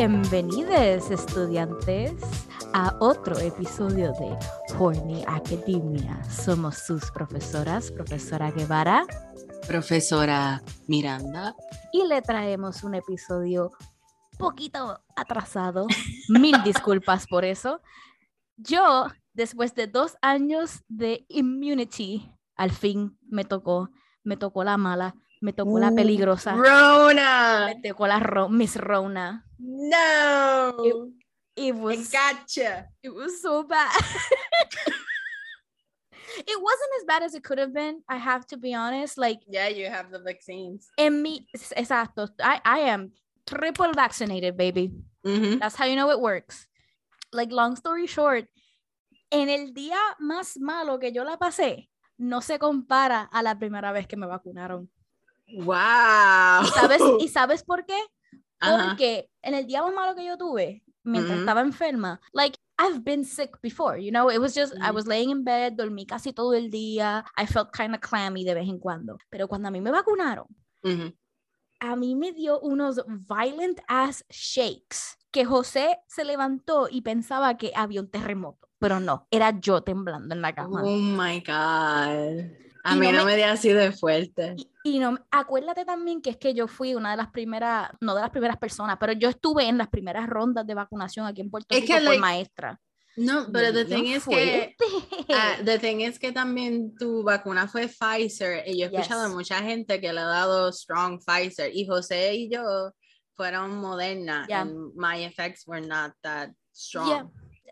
Bienvenidos estudiantes a otro episodio de Horny Academia. Somos sus profesoras, profesora Guevara, profesora Miranda, y le traemos un episodio poquito atrasado. Mil disculpas por eso. Yo, después de dos años de immunity, al fin me tocó, me tocó la mala, me tocó la peligrosa. Rona. Me tocó la ro Miss Rona. No. It, it was. gotcha. It was so bad. it wasn't as bad as it could have been. I have to be honest. Like, yeah, you have the vaccines. En mi, exacto. I, I am triple vaccinated, baby. Mm -hmm. That's how you know it works. Like, long story short, en el día más malo que yo la pasé, no se compara a la primera vez que me vacunaron. Wow. ¿Y sabes, ¿y sabes por qué? Porque en el día más malo que yo tuve, mientras estaba enferma, like I've been sick before, you know, it was just I Mhm. was laying in bed, dormí casi todo el día, I felt kind of clammy de vez en cuando, pero cuando a mí me vacunaron, Mhm. a mí me dio unos violent ass shakes que José se levantó y pensaba que había un terremoto, pero no, era yo temblando en la cama. Oh my God. A mí no no me- me dio así de fuerte. Y, y no, acuérdate también que es que yo fui una de las primeras, no de las primeras personas, pero yo estuve en las primeras rondas de vacunación aquí en Puerto Es Rico que, like, maestra. No, pero the thing es que. Ah, the thing es que también tu vacuna fue Pfizer y yo he escuchado Yes. a mucha gente que le ha dado strong Pfizer y José y yo fueron Moderna Yeah. and my effects were not that strong. Yeah.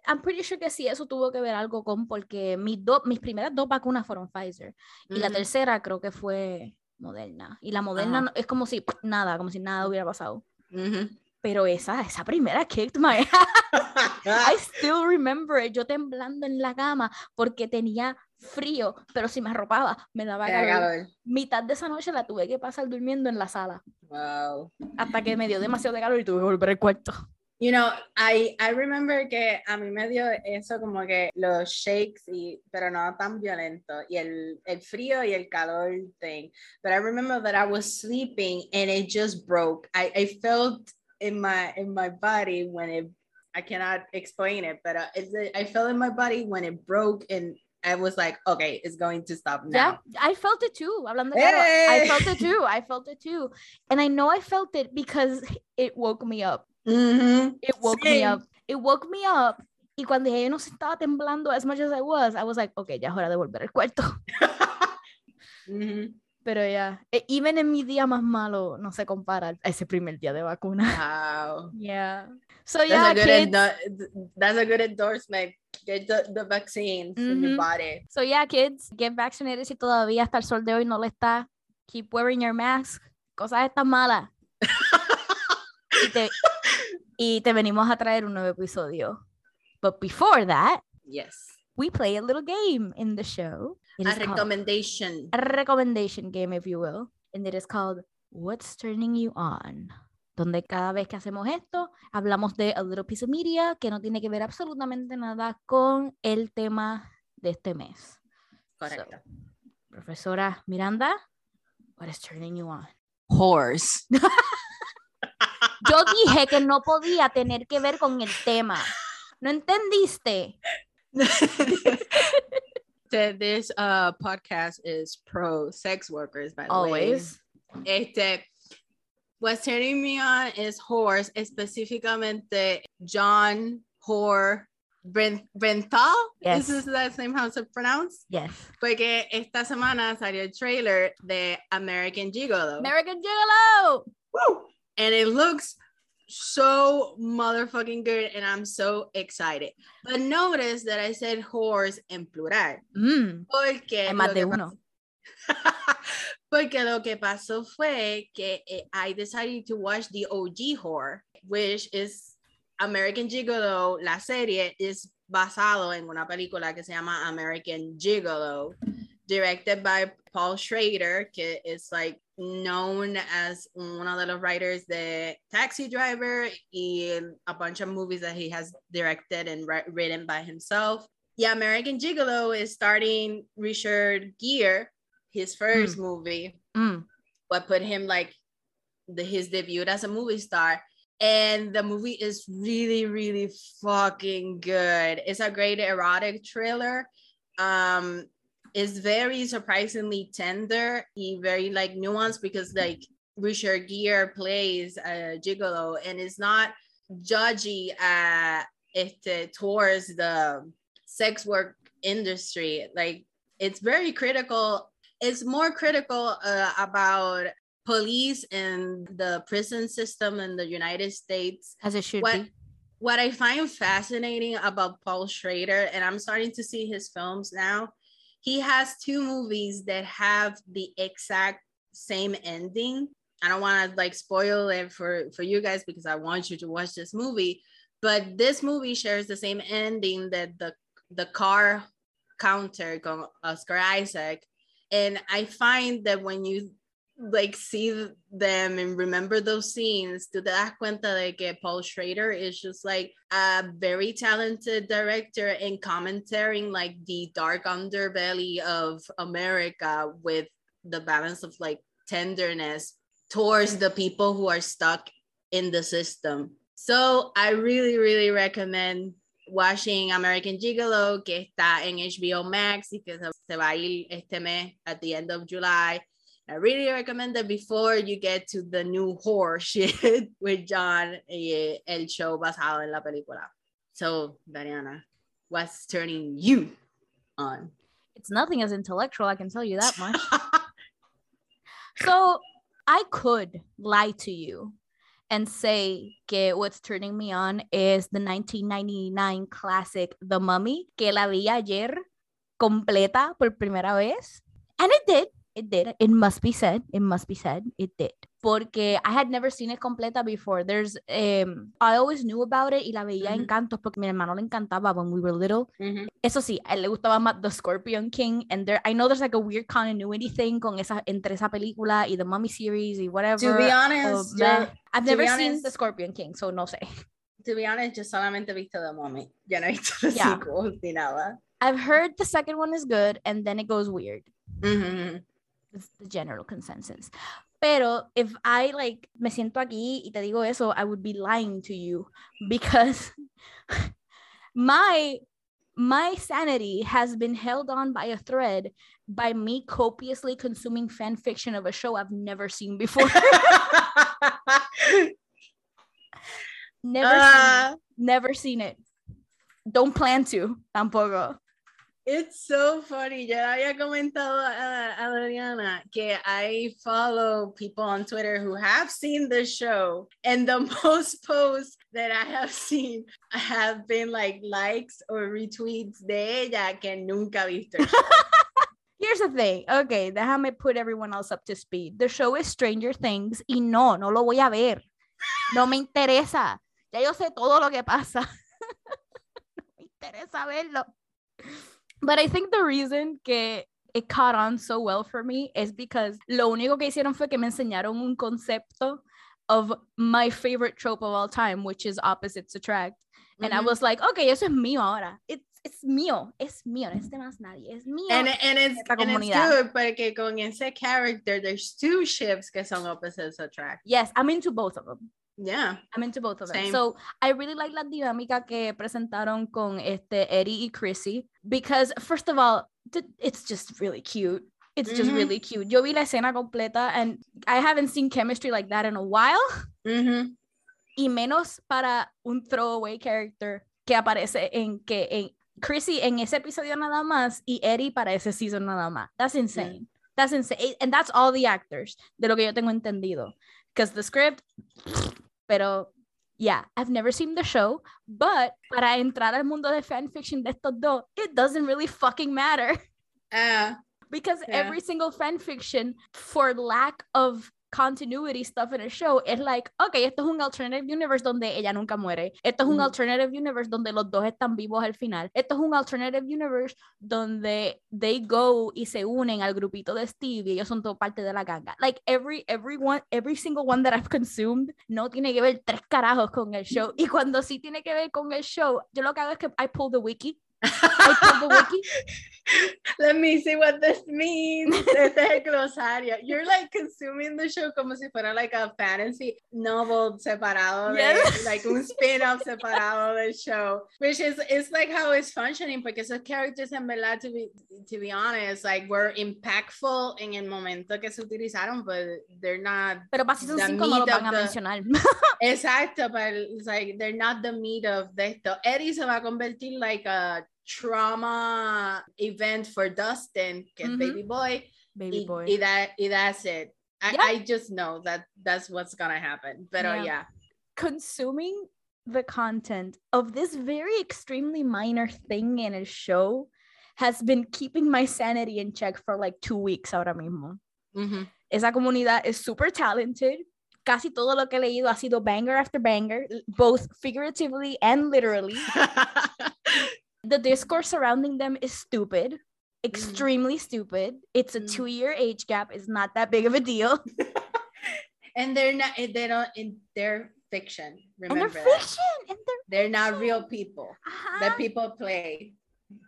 I'm pretty sure que sí, eso tuvo que ver algo con, porque mis, dos mis primeras dos vacunas fueron Pfizer y la tercera creo que fue Moderna. Y la Moderna no- es como si nada, como si nada hubiera pasado. Ujú. Pero esa, esa primera kicked my I still remember it, yo temblando en la cama porque tenía frío, pero si me arropaba me daba calor. Mitad de esa noche la tuve que pasar durmiendo en la sala Wow. hasta que me dio demasiado de calor y tuve que volver al cuarto. You know, I, I remember que a mí me dio eso como que los shakes, y, pero no tan violento, y el, el frío y el calor thing. But I remember that I was sleeping and it just broke. I, I felt in my in my body when it, I cannot explain it, but uh, I felt in my body when it broke and I was like, okay, it's going to stop now. Yeah. I felt it too. Hablando claro, I felt it too. I felt it too. And I know I felt it because it woke me up. Mhm. It woke me Same. up. It woke me up. Y cuando yo no se estaba temblando as much as I was, I was like, okay, ya es hora de volver al cuarto. Mhm. Pero ya, e- even en mi día más malo, no se compara a ese primer día de vacuna. Wow. Yeah. So That's yeah, a good kids. endo- that's a good endorsement. Get the, the vaccines in your body. So yeah, kids, get vaccinated si todavía hasta el sol de hoy no le está. Keep wearing your mask. Cosas estas malas. y, te, y te venimos a traer un nuevo episodio. But before that, Yes. we play a little game in the show. It A recommendation. a recommendation game, if you will. And it is called What's Turning You On. Donde cada vez que hacemos esto, hablamos de a little piece of media que no tiene que ver absolutamente nada con el tema de este mes. Correcto. Profesora Miranda, what is turning you on? Horse. Yo dije que no podía tener que ver con el tema. ¿No entendiste? this uh, podcast is pro sex workers, by the Always. way. Este, what's turning me on is horse, específicamente John Hor Bren- Brenthal. Yes. This is the same how to pronounce. Yes. Porque esta semana salió el trailer de American Gigolo. American Gigolo. Woo! And it looks so motherfucking good, and I'm so excited. But notice that I said horse en plural. Mm, Porque hay más de uno. Porque lo que pasó fue que eh, I decided to watch the OG horror, which is American Gigolo. La serie es basado en una película que se llama American Gigolo, directed by Paul Schrader, que is like known as one of the writers the Taxi Driver in a bunch of movies that he has directed and ri- written by himself. Yeah, American Gigolo is starting Richard Gere, his first movie, Mm, what put him like the, his debut as a movie star. and the movie is really really fucking good. It's a great erotic thriller. Um it's very surprisingly tender and very like nuanced because like richard gere plays a gigolo and it's not judgy uh este, towards the sex work industry like it's very critical it's more critical uh, about police and the prison system in the United States. As it should what, be. What I find fascinating about Paul Schrader, and I'm starting to see his films now, he has two movies that have the exact same ending. I don't want to like spoil it for for you guys because I want you to watch this movie. But this movie shares the same ending that the the Card Counter uh, Oscar Isaac. And I find that when you like see them and remember those scenes, to das cuenta de que Paul Schrader is just like a very talented director and commentating like the dark underbelly of America with the balance of like tenderness towards the people who are stuck in the system. So I really, really recommend watching American Gigolo, que está en HBO Max y que se va a ir este mes at the end of July. I really recommend that before you get to the new horror shit with John, eh, el show basado en la película. So, Dariana, what's turning you on? It's nothing as intellectual, I can tell you that much. so, I could lie to you and say que what's turning me on is the 1999 classic The Mummy, que la vi ayer completa por primera vez. And it did. It did. It must be said. It must be said. It did. Porque I had never seen it completa before. There's, um, I always knew about it y la veía Ujú. en cantos porque mi hermano le encantaba when we were little. Eso sí, a él le gustaba más The Scorpion King. And there, I know there's like a weird continuity thing con esa, entre esa película y The Mummy series y whatever. To be Oh, honest, meh. yo, I've never be seen The Scorpion King, so no sé. to be honest, yo solamente he visto The Mummy. Yo no he visto los Yeah. sequels ni nada. I've heard the second one is good and then it goes weird. Mhm. It's the general consensus. Pero if I like me siento aquí y te digo eso, I would be lying to you because my my sanity has been held on by a thread by me copiously consuming fan fiction of a show I've never seen before. never seen, Ah, never seen it. Don't plan to tampoco. It's so funny. Ya había comentado a, a Adriana que I follow people on Twitter who have seen the show, and the most posts that I have seen have been like likes or retweets de ella que nunca visto. Here's the thing. Okay, déjame put everyone else up to speed. The show is Stranger Things y no, no lo voy a ver. No me interesa. Ya yo sé todo lo que pasa. no me interesa verlo. But I think the reason que it caught on so well for me is because lo único que hicieron fue que me enseñaron un concepto of my favorite trope of all time, which is opposites attract. And I Mhm. was like, okay, eso es mío ahora. It's, it's mío. Es mío. No es de más nadie. Es mío. And, and it's, and it's good porque con ese character there's two ships que son opposites attract. Yes, I'm into both of them. Yeah. I'm into both of them. Same. So I really like la dinámica que presentaron con este Eddie y Chrissy because first of all, it's just really cute. It's just Mhm. really cute. Yo vi la escena completa and I haven't seen chemistry like that in a while. Mhm. Y menos para un throwaway character que aparece en que en Chrissy en ese episodio nada más y Eddie para ese season nada más. That's insane. That's insane. And that's all the actors, de lo que yo tengo entendido. Because the script, pero yeah, I've never seen the show, but para entrar al mundo de fanfiction de estos dos, it doesn't really fucking matter. Ah, because Yeah. every single fan fiction for lack of continuity stuff in a show es like okay esto es un alternative universe donde ella nunca muere. Esto es un Ujú. alternative universe donde los dos están vivos al final. Esto es un alternative universe donde they go y se unen al grupito de Steve y ellos son todo parte de la ganga. Like every every one every single one that I've consumed no tiene que ver tres carajos con el show. Y cuando sí tiene que ver con el show yo lo que hago es que I pull the wiki The. Let me see what this means. Este es el glosario. You're like consuming the show como si fuera like a fantasy novel separado de, Yes. like un spin-off separado del show, which is it's like how it's functioning porque esos characters en verdad to be to be honest like were impactful en el momento que se utilizaron, but they're not Pero para season The 5 no lo meat of van a the- mencionar. Exacto, but it's like they're not the meat of de esto. Eddie se va a convertir like a trauma event for Dustin, es Ujú. baby boy, Baby y, boy. y that, y that's it. I, Yeah. I just know that that's what's gonna happen. But Yeah. yeah. consuming the content of this very extremely minor thing in a show has been keeping my sanity in check for like two weeks ahora mismo. Mhm. Esa comunidad is super talented. Casi todo lo que he leído ha sido banger after banger, both figuratively and literally. The discourse surrounding them is stupid, mm. extremely stupid. It's a Mm. two year age gap. It's not that big of a deal. and they're not eh, they don't in their fiction. Remember and they're that. fiction. And they're They're not real people Ajá. that uh-huh. people play.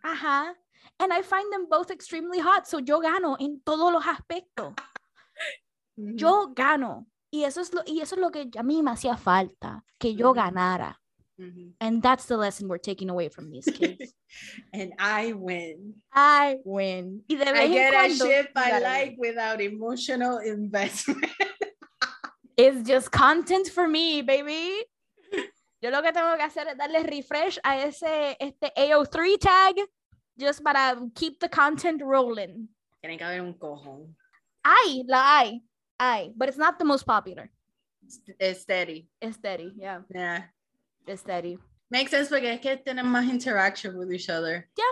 Ajá. And I find them both extremely hot, so yo gano en todos los aspectos. Mhm. Yo gano. Y eso es lo, y eso es lo que a mí me hacía falta, que yo mm. ganara. Mhm. And that's the lesson we're taking away from these kids. and I win. I win. Y de vez I get a ship I like without emotional investment. It's just content for me, baby. Yo lo que tengo que hacer es darle refresh a ese este AO3 tag just para keep the content rolling. Tiene que haber un cojón. Hay, la hay. Hay, but it's not the most popular. It's steady. It's steady, yeah. Yeah. Steady. Makes sense porque es que tienen más interaction with each other. Yeah,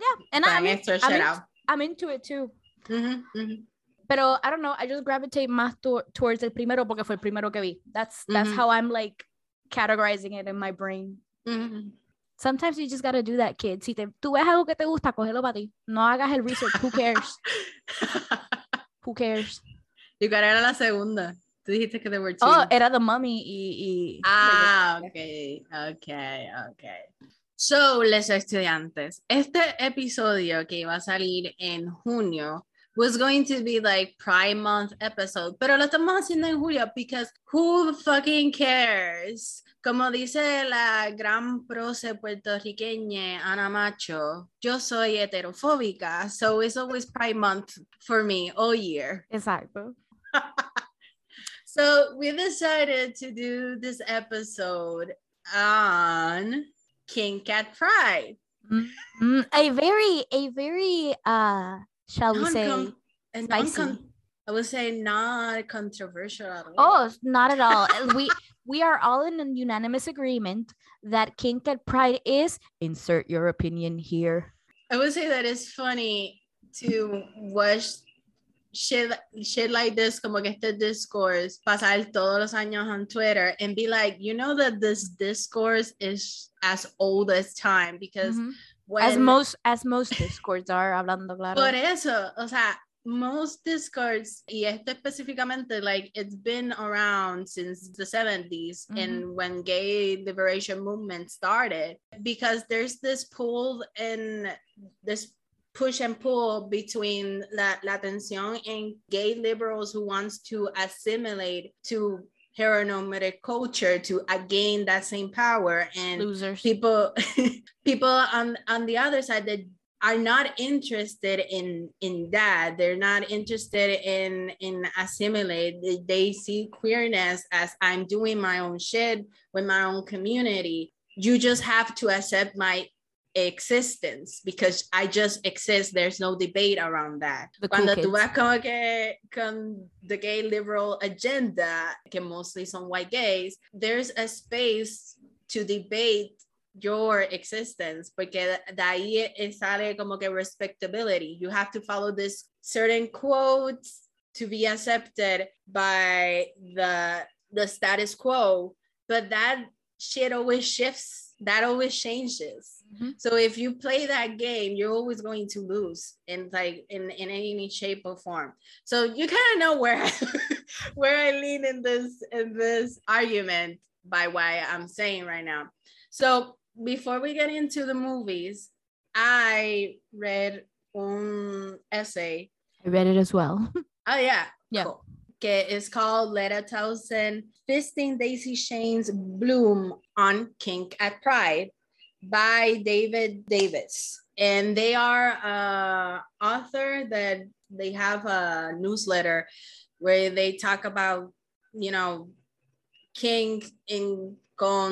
yeah. and I'm, in- I'm, in- out. I'm into it too. Mhm, mhm. Pero I don't know, I just gravitate más to- towards el primero porque fue el primero que vi. That's that's Mhm. how I'm like categorizing it in my brain. Mhm. Sometimes you just gotta do that, kid. Si te, tú ves algo que te gusta, cógelo para ti. No hagas el research. Who cares? Who cares? ¿Y cuál era la segunda? Tú dijiste que there were two. Oh, era The Mummy y... y Ah, ok, ok, ok. So, les estudiantes, este episodio que iba a salir en junio was going to be like Pride Month episode, pero lo estamos haciendo en julio because who fucking cares? Como dice la gran proce puertorriqueña Ana Macho, yo soy heterofóbica, so it's always Pride Month for me all year. Exacto. So we decided to do this episode on Kink at Pride. Mm, a very, a very, uh, shall we say... Spicy. I would say not controversial at all. Oh, not at all. We we are all in a unanimous agreement that Kink at Pride is insert your opinion here. I would say that it's funny to watch shit, shit like this, como que este discourse, pasar todos los años on Twitter and be like, you know that this discourse is as old as time because Mhm. when As most as most discords are hablando claro. Por eso, o sea, most discords, y este específicamente, like, it's been around since the 70s and when gay liberation movement started, because there's this pull in this push and pull between la, la tensión and gay liberals who wants to assimilate to heteronormative culture to gain that same power. And Losers. people people on on the other side that are not interested in in that. They're not interested in in assimilate. They see queerness as i'm doing my own shit with my own community. You just have to accept my existence because i just exist. There's no debate around that. The cool cuando tú vas como que con the gay liberal agenda que mostly son white gays there's a space to debate your existence porque de ahí sale como que respectability. You have to follow this certain quotes to be accepted by the the status quo. But that shit always shifts. That always changes Mhm. so if you play that game you're always going to lose in like in, in any shape or form so you kind of know where I, where i lean in this in this argument by why i'm saying right now so before we get into the movies I read un essay. I read it as well. Oh yeah. Yeah. Cool. Que is called Letta Townsend Fisting Daisy Shane's Bloom on Kink at Pride by Davey Davis. And they are a author that they have a newsletter where they talk about, you know, King in con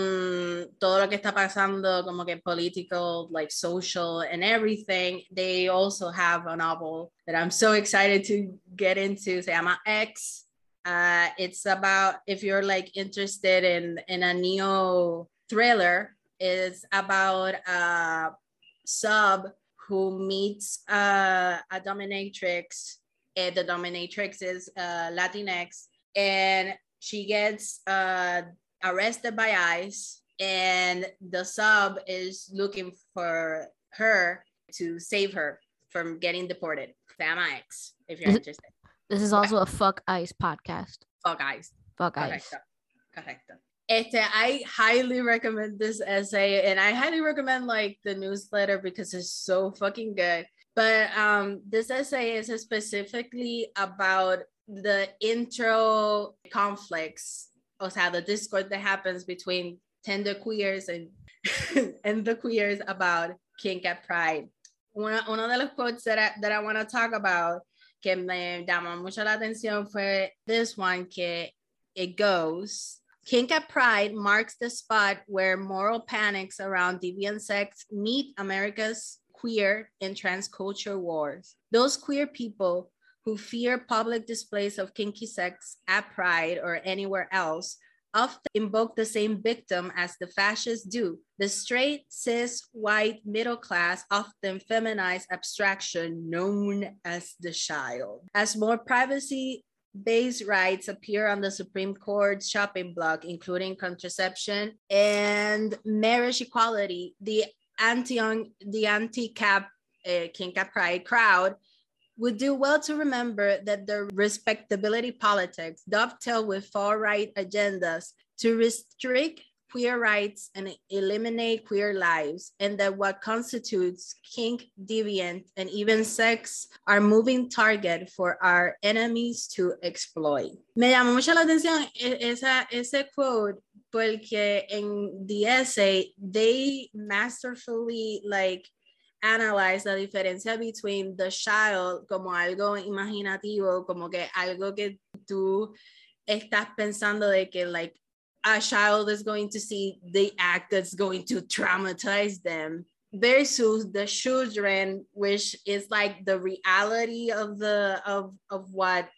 todo lo que está pasando, como que political, like social and everything. They also have a novel that I'm so excited to get into. Se llama X. Uh, it's about if you're like interested in in a neo thriller. It's about a sub who meets uh, a dominatrix. And the dominatrix is uh, Latinx, and she gets uh, arrested by ICE, and the sub is looking for her to save her from getting deported. Sam X, if you're Is it- interested. This is also a fuck ice podcast. Fuck ICE. Fuck ice. Correcto. Correcto. Este, I highly recommend this essay and I highly recommend like the newsletter because it's so fucking good. But um, this essay is specifically about the intro conflicts, o sea, the discord that happens between tender queers and, and the queers about kink at pride. Uno, uno de quotes that I, that I want to talk about que me llamó mucho la atención fue this one que it goes Kink at Pride marks the spot where moral panics around deviant sex meet America's queer and trans culture wars. Those queer people who fear public displays of kinky sex at Pride or anywhere else often invoke the same victim as the fascists do. The straight, cis, white, middle class often feminized abstraction known as the child. As more privacy based rights appear on the Supreme Court's shopping block, including contraception and marriage equality, the anti the anti-cap uh, Kink at Pride crowd would do well to remember that the respectability politics dovetail with far-right agendas to restrict queer rights and eliminate queer lives, and that what constitutes kink, deviant, and even sex are moving target for our enemies to exploit. Me llamó mucho la atención esa, ese quote porque en the essay they masterfully like analyze la diferencia between the child como algo imaginativo, como que algo que tú estás pensando de que like a child is going to see the act that's going to traumatize them versus the children which is like the reality of the of of what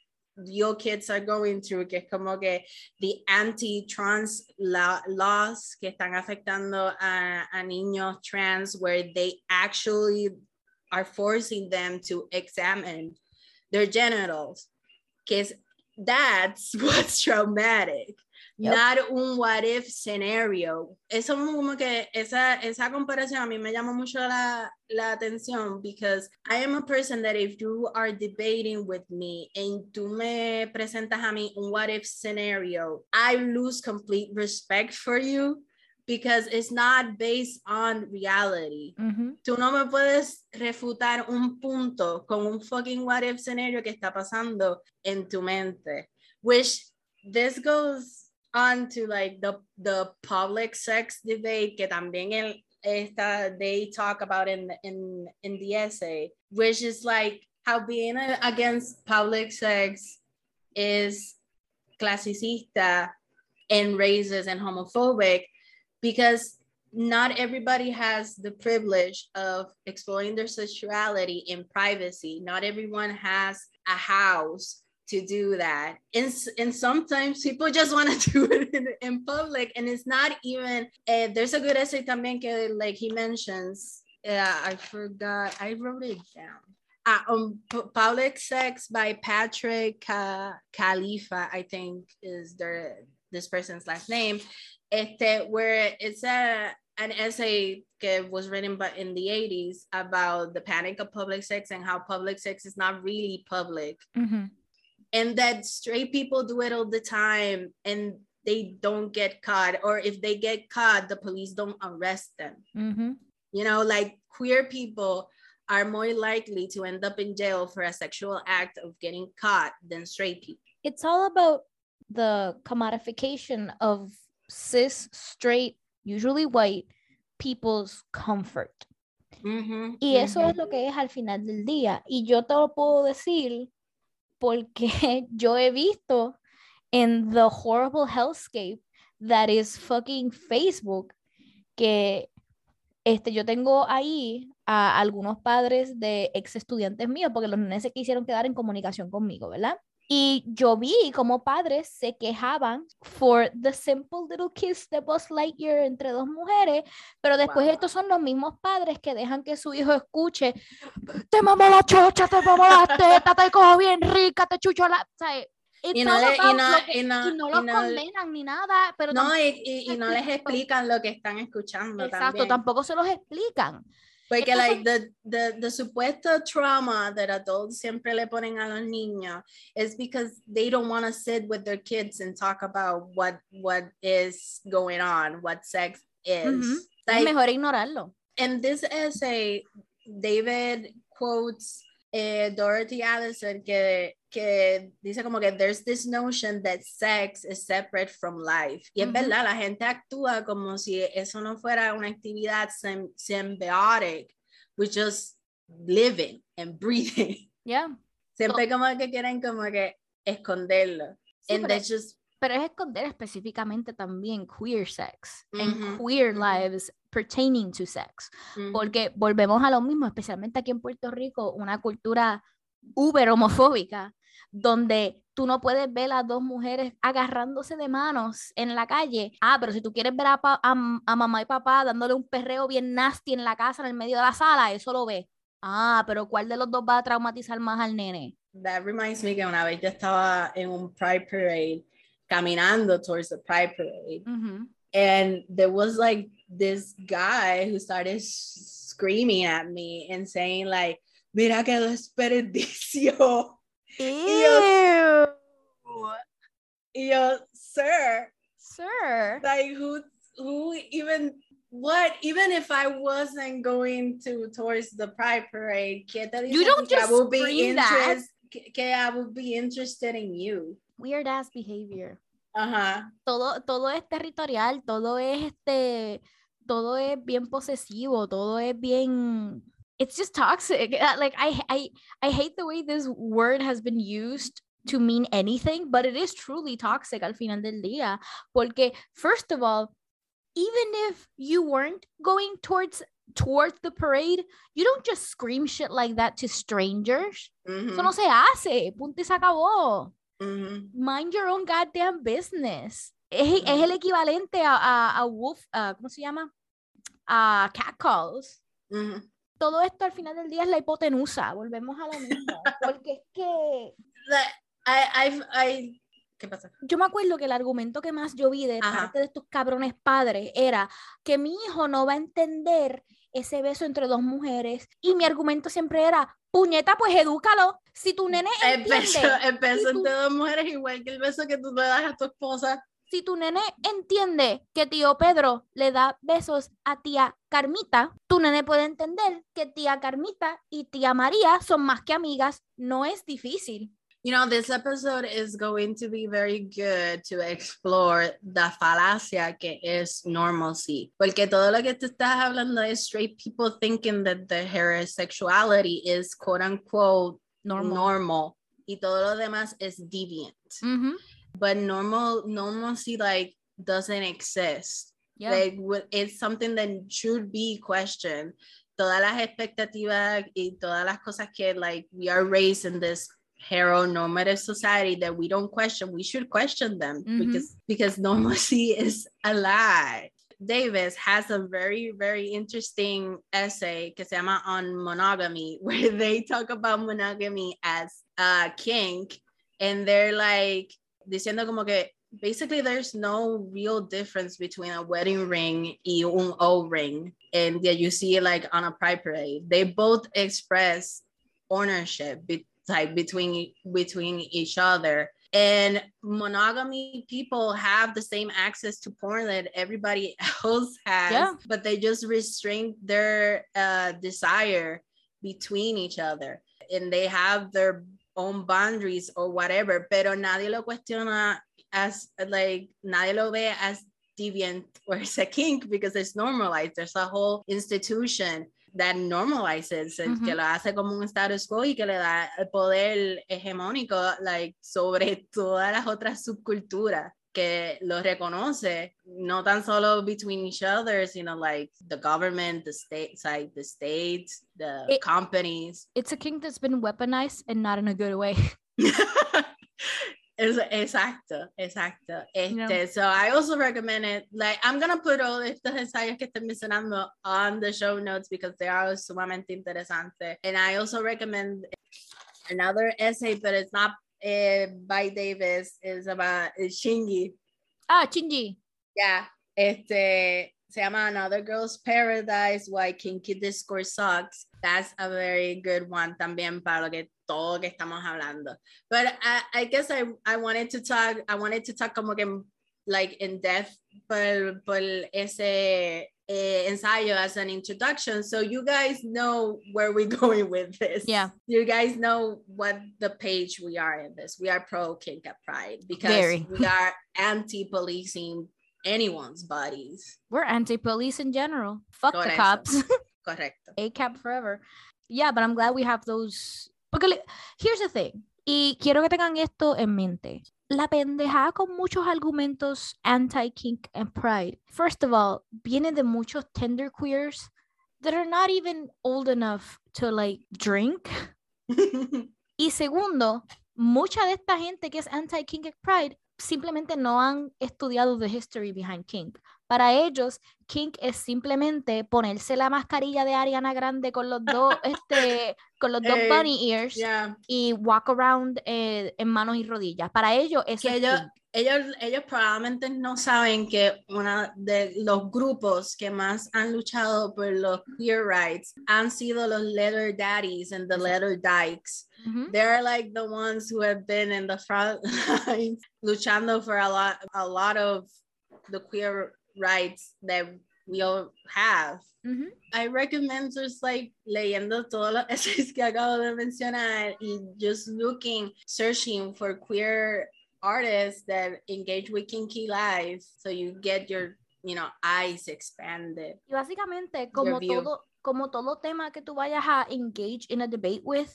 your kids are going through que como que the anti-trans laws que están afectando a, a niños trans where they actually are forcing them to examine their genitals because that's what's traumatic Yep. not un what if scenario eso como que esa esa comparación a mí me llama mucho la, la atención because I am a person that if you are debating with me and tú me presentas a mí un what if scenario I lose complete respect for you because it's not based on reality Mhm. tú no me puedes refutar un punto con un fucking what if scenario que está pasando en tu mente. Which this goes on to like the, the public sex debate que también el, esta, they talk about in, in, in the essay, which is like how being against public sex is clasicista and racist and homophobic because not everybody has the privilege of exploring their sexuality in privacy. Not everyone has a house to do that. And, and sometimes people just want to do it in, in public. And it's not even, uh, there's a good essay también que like he mentions, uh, I forgot, I wrote it down. Uh, um, P- Public Sex by Patrick uh, Califia, I think is their, this person's last name este, where it's a an essay that was written but in the 80s about the panic of public sex and how public sex is not really public Mhm. And that straight people do it all the time and they don't get caught or if they get caught the police don't arrest them Mhm. You know, like queer people are more likely to end up in jail for a sexual act of getting caught than straight people. It's all about the commodification of cis, straight, usually white people's comfort. Mm-hmm, Y eso mm-hmm. es lo que es al final del día. Y yo te lo puedo decir porque yo he visto en the horrible hellscape that is fucking Facebook que este, yo tengo ahí a algunos padres de ex estudiantes míos porque los nenes se quisieron quedar en comunicación conmigo, ¿verdad? Y yo vi como padres se quejaban for the simple little kiss de Buzz Lightyear entre dos mujeres, pero después Wow. estos son los mismos padres que dejan que su hijo escuche, te mamó la chocha, te mamó la teta, te cojo bien rica, te chucho la... Y no le- y no- que- y no- y no los condenan ni nada, pero No, y no les explican lo que están escuchando exacto, también. tampoco se los explican. Porque like the, the, the supuesto trauma that adults siempre le ponen a los niños is because they don't want to sit with their kids and talk about what what is going on, what sex is. Es Like, mejor ignorarlo. in this essay, Davey quotes eh, Dorothy Allison que, que dice como que there's this notion that sex is separate from life. Y es Ujú. verdad, la gente actúa como si eso no fuera una actividad sym- symbiotic, with just living and breathing. Ya. Siempre como que quieren como que esconderlo. Sí, and pero- just pero es esconder específicamente también queer sex and Ujú, queer lives pertaining to sex. Porque volvemos a lo mismo, especialmente aquí en Puerto Rico, una cultura uber homofóbica, donde tú no puedes ver a dos mujeres agarrándose de manos en la calle. Ah, pero si tú quieres ver a, pa- a a mamá y papá dándole un perreo bien nasty en la casa, en el medio de la sala, eso lo ves. Ah, pero ¿cuál de los dos va a traumatizar más al nene? That reminds me que una vez yo estaba en un Pride Parade caminando towards the Pride Parade Ujú. and there was like this guy who started screaming at me and saying like mira que desperdicio Ew. yo sir Sir. like who who even what even if I wasn't going to towards the Pride Parade ¿qué te You don't que I just would be that. interest- que, que I would be interested in you Weird ass behavior. ajá Uh -huh. Todo, todo es territorial, todo es este, todo es bien posesivo, todo es bien. It's just toxic. Uh, Like I, I, I hate the way this word has been used to mean anything, but it is truly toxic al final del día. Porque first of all, even if you weren't going towards towards the parade, you don't just scream shit like that to strangers. mhm, Eso no se hace. Punto y se acabó. mhm. mind your own goddamn business. Es, es el equivalente a, a, a wolf, a- ¿cómo se llama? A catcalls. Todo esto al final del día es la hipotenusa. Volvemos a lo mismo. Porque es que I, I, ¿qué pasa? yo me acuerdo que el argumento que más yo vi de Ajá. parte de estos cabrones padres era que mi hijo no va a entender ese beso entre dos mujeres. Y mi argumento siempre era, puñeta, pues edúcalo. Si tu nene El beso, entiende, el beso tú- entre dos mujeres igual que el beso que tú le das a tu esposa. Si tu nene entiende que tío Pedro le da besos a tía Carmita, tu nene puede entender que tía Carmita y tía María son más que amigas. No es difícil. You know, this episode is going to be very good to explore the falacia que es normalcy. Porque todo lo que tú estás hablando es straight people thinking that the heterosexuality is quote unquote Normal. normal. Y todo lo demás es deviant. Ujú, But normal, normalcy like doesn't exist. yeah. Like it's something that should be questioned. Todas las expectativas y todas las cosas que like we are raised in this heteronormative society that we don't question, we should question them Mhm. because because normalcy is a lie. Davis has a very very interesting essay que se llama on monogamy where they talk about monogamy as a kink and they're like diciendo como que basically there's no real difference between a wedding ring y un O-ring and that you see it like on a pride parade. They both express ownership be- like between between each other And monogamy people have the same access to porn that everybody else has, Yeah. but they just restrain their uh, desire between each other and they have their own boundaries or whatever, pero nadie lo cuestiona as like nadie lo ve as deviant or as a kink because it's normalized. There's a whole institution that normalizes el que lo hace como un status quo y que le da el poder hegemónico like sobre todas las otras subculturas que lo reconoce no tan solo between each other sino like the government the state like the states the It- companies It's a kink that's been weaponized and not in a good way. Exacto, exacto. Yeah. Este, so I also recommend it. Like, I'm gonna put all estos ensayos que estoy mencionando on the show notes because they are sumamente interesantes. And I also recommend another essay, but it's not uh, by Davis. is about Shingi. Ah, Chingy. Yeah. Este, se llama Another Girl's Paradise, Why Kinky Discourse Sucks. That's a very good one también para lo que todo que estamos hablando. But I, I guess I, I wanted to talk, I wanted to talk como que like in depth por, por ese eh, Eh, ensayo as an introduction. So you guys know where we're going with this. Yeah. You guys know what the page we are in this. We are pro kink at pride because Very. we are anti-policing anyone's bodies. We're anti-police in general. Fuck the Correcto. cops. Correcto. cap forever. Yeah, but I'm glad we have those. Le- here's the thing. Y quiero que tengan esto en mente. La pendejada con muchos argumentos anti-kink and pride. First of all, viene de muchos tender queers that are not even old enough to like drink. Y segundo, mucha de esta gente que es anti-kink and pride simplemente no han estudiado the history behind kink. Para ellos, kink es simplemente ponerse la mascarilla de Ariana Grande con los dos, este, con los dos bunny ears yeah. y walk around eh, en manos y rodillas. Para ellos, eso que es ellos, ellos, ellos probablemente no saben que uno de los grupos que más han luchado por los queer rights han sido los letter daddies and the letter dykes. Ujú. They're like the ones who have been in the front lines luchando for a lot, a lot of the queer rights that we all have. Ujú. I recommend just like leyendo todos los essays que acabo de mencionar y just looking, searching for queer artists that engage with kinky life so you get your, you know, eyes expanded. Y básicamente, como todo, como todo tema que tú vayas a engage in a debate with,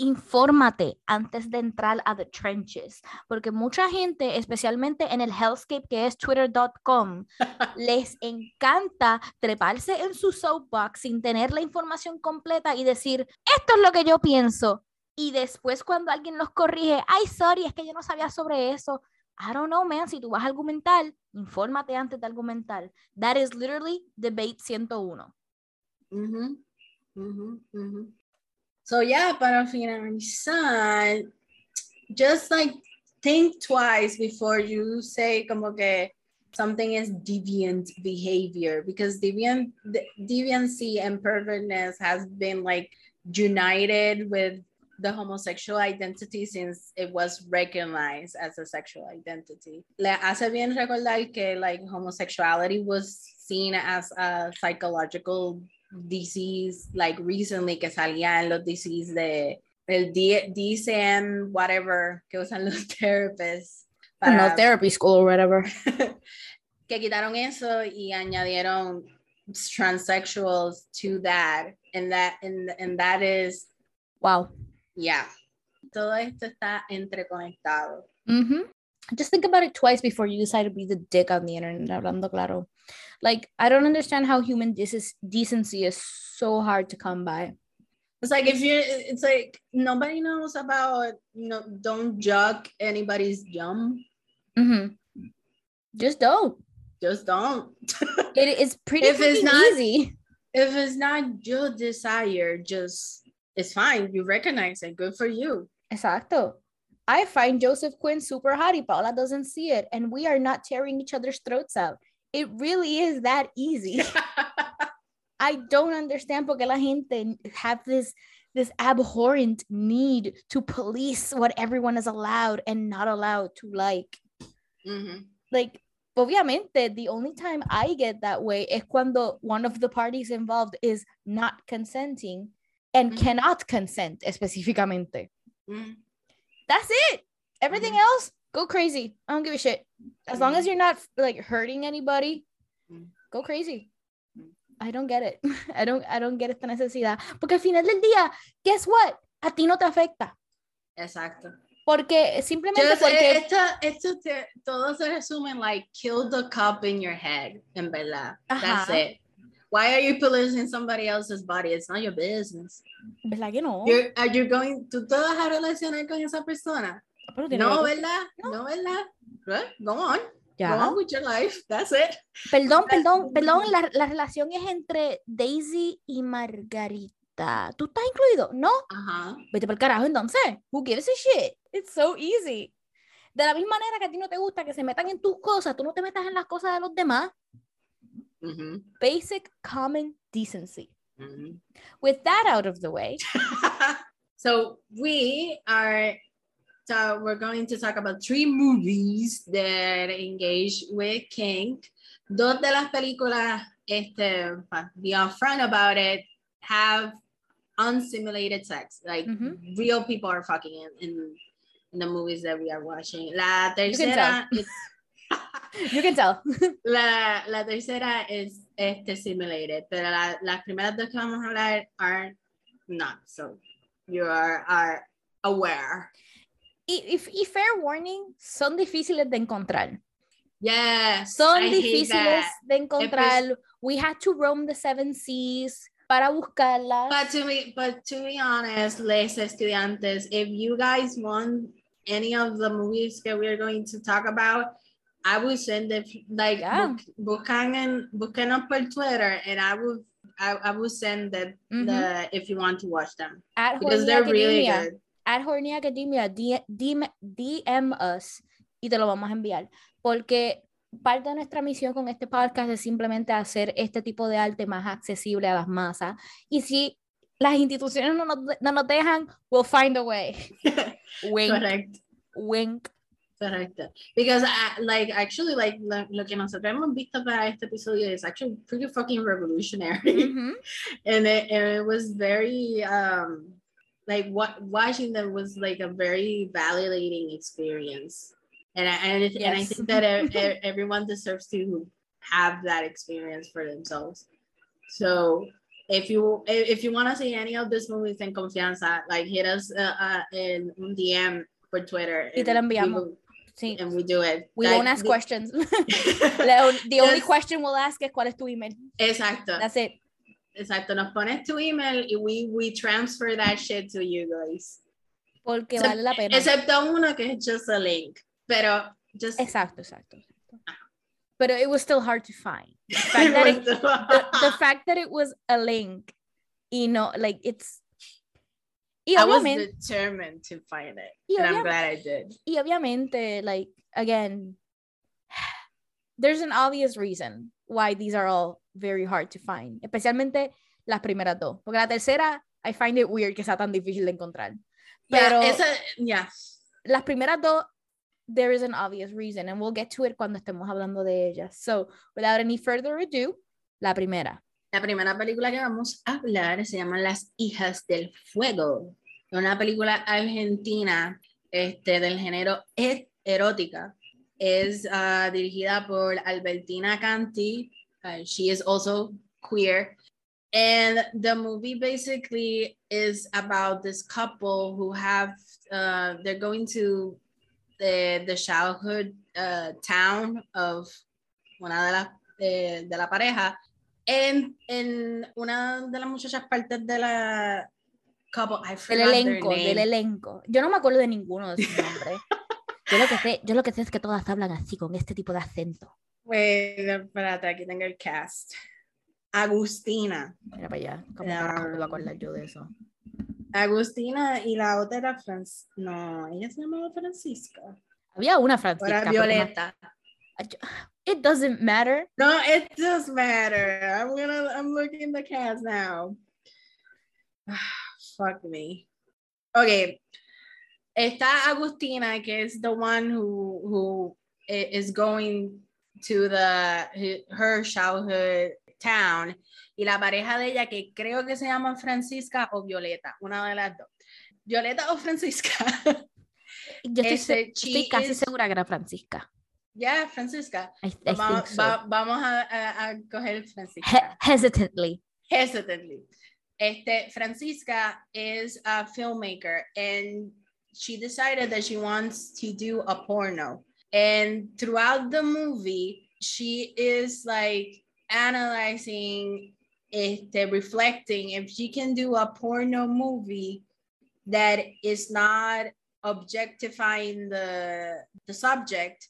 infórmate antes de entrar a the trenches, porque mucha gente, especialmente en el hellscape que es twitter.com, les encanta treparse en su soapbox sin tener la información completa y decir, esto es lo que yo pienso. Y después cuando alguien los corrige, ay, sorry, es que yo no sabía sobre eso. I don't know, man, si tú vas a argumentar, infórmate antes de argumentar. That is literally debate 101. Mhm, mhm, mhm. So yeah, para finalizar, just like think twice before you say como que something is deviant behavior because deviant de- deviancy and pervertness has been like united with the homosexual identity since it was recognized as a sexual identity. Le hace bien recordar que like homosexuality was seen as a psychological disease like recently que salía en los disease de el D- DSM whatever que usan los therapists para- therapy school or whatever. que quitaron eso y añadieron transsexuals to that and that and, and that is Wow. yeah todo esto está entreconectado hmm Just think about it twice before you decide to be the dick on the internet, hablando claro. Like, I don't understand how human dis- decency is so hard to come by. it's like if you it's like nobody knows about you know don't jug anybody's yum hmm Just don't. just don't It is pretty If it's not- easy. if it's not your desire just it's fine you recognize it good for you Exacto. I find Joseph Quinn super hot. Paula doesn't see it, and we are not tearing each other's throats out. It really is that easy. I don't understand porque la gente have this this abhorrent need to police what everyone is allowed and not allowed to like. Mhm. Like, obviamente, the only time I get that way es cuando one of the parties involved is not consenting and Mhm. cannot consent específicamente. Mhm. That's it. Everything Mhm. else, go crazy. I don't give a shit. As long as you're not like hurting anybody, Mm. go crazy. Mm. I don't get it. I don't I don't get esta necesidad. Porque al final del día, guess what? A ti no te afecta. Exacto. Porque simplemente Just, porque eh, esto, esto te- todo se resume en like kill the cop in your head, en verdad. That's it. Why are you policing somebody else's body? It's not your business. ¿verdad que no? You're, are you going, ¿Tú te vas a relacionar con esa persona? Pero tiene No, que- ¿verdad? No, ¿verdad? Well, go on. Go Ya. on with your life. That's it. Perdón, perdón, perdón, la, la relación es entre Daisy y Margarita. ¿Tú estás incluido? ¿No? Ajá. Vete por el carajo entonces. Who gives a shit? It's so easy. De la misma manera que a ti no te gusta que se metan en tus cosas, tú no te metas en las cosas de los demás. Mhm. Basic common decency. Mhm. With that out of the way, so we are so we're going to talk about three movies that engage with kink. Dos de las películas, este, be upfront about it, have unsimulated sex. Like Mhm. real people are fucking in, in in the movies that we are watching. La tercera is you can tell. la, la tercera es este simulated, pero la- las primeras dos que vamos a hablar are not. So you are, are aware. Y, y- y fair warning, son difíciles de encontrar. Yes. Son I difíciles de encontrar. We had to roam the seven seas para buscarlas. But to be, but to be honest, les estudiantes, if you guys want any of the movies that we're going to talk about, I will send it like Yeah. book, buscan en, búsquenos por Twitter and I will I, I will send the, Mhm. the if you want to watch them at because they're really good. At Horny Academia, D- DM, DM us y te lo vamos a enviar. Porque parte de nuestra misión con este podcast es simplemente hacer este tipo de arte más accesible a las masas. Y si las instituciones no nos, no nos dejan, we'll find a way. Wink, Correct. wink. Correcto. Because I, like actually like lo, lo que nosotros hemos visto para este episodio is actually pretty fucking revolutionary. Ujú. and, it, and it was very um like what watching them was like a very validating experience. And I and, it, and I think that e- e- everyone deserves to have that experience for themselves. So if you if you want to see any of these movies in confianza, like hit us uh, uh, in DM for Twitter. Y te lo and we Sí. and we do it. We Like, won't ask the- questions. the only question we'll ask is, cuál es tu email. Exacto. That's it. Exacto. Nos pones tu email y we, we transfer that shit to you guys. Porque Except- vale la pena. Excepto uno que es just a link. Pero just Exacto, exacto. exacto. But it was still hard to find. The fact that it, the, the fact that it was a link, you know, like it's. Y I was determined to find it. And I'm glad I did. y obviamente, like, again, there's an obvious reason why these are all very hard to find, especialmente las primeras dos. Porque la tercera, I find it weird que sea tan difícil de encontrar. Pero yeah, yeah. las primeras dos, there is an obvious reason, and we'll get to it cuando estemos hablando de ellas. So, without any further ado, la primera. La primera película que vamos a hablar se llama Las Hijas del Fuego. Una película argentina este, del género et- erótica. Es ah, dirigida por Albertina Canti. Uh, she is also queer. And the movie basically is about this couple who have, uh, they're going to the, the childhood uh, town of una de las eh, de la pareja en, en una de las muchachas partes de la couple, I Del elenco, del elenco. Yo no me acuerdo de ninguno de sus nombres. Yo lo que sé, yo lo que sé es que todas hablan así, con este tipo de acento. Wait, espérate, aquí tengo el cast. Agustina. Mira para allá, ¿cómo Ya. carajo me voy a acordar yo de eso? Agustina y la otra era Franz. No, ella se llamaba Francisca. Había una Francisca. era Violeta. It doesn't matter. No, it does matter. I'm gonna I'm looking the cast now. fuck me. Okay. Está Agustina, que es the one who, who is going to the her childhood town y la pareja de ella que creo que se llama Francisca o Violeta, una de las dos. Violeta o Francisca. Yo estoy, este, estoy casi segura que era Francisca. Ya, yeah, Francisca. vamos, va, vamos a, a, a, coger Francisca. He hesitantly. Hesitantly. Este, Francisca is a filmmaker and she decided that she wants to do a porno. And throughout the movie, she is like analyzing, este, reflecting if she can do a porno movie that is not objectifying the, the subject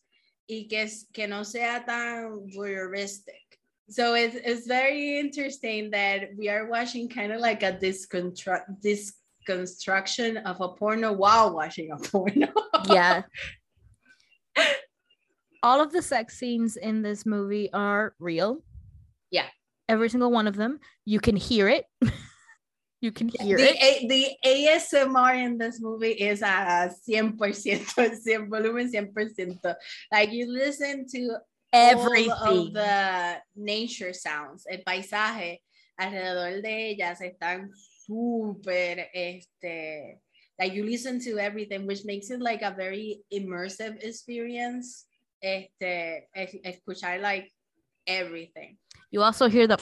y que, que no sea tan voyeuristic. So it's, it's very interesting that we are watching kind of like a disconstruct, disconstruction of a porno while watching a porno. yeah. All of the sex scenes in this movie are real. Yeah. Every single one of them. You can hear it. You can hear the, it. A, the ASMR in this movie is a 100%, 100 volumen 100%. Like you listen to everything all of the nature sounds, el paisaje alrededor de ellas están súper, este, like you listen to everything, which makes it like a very immersive experience. Este, escuchar like everything. You also hear the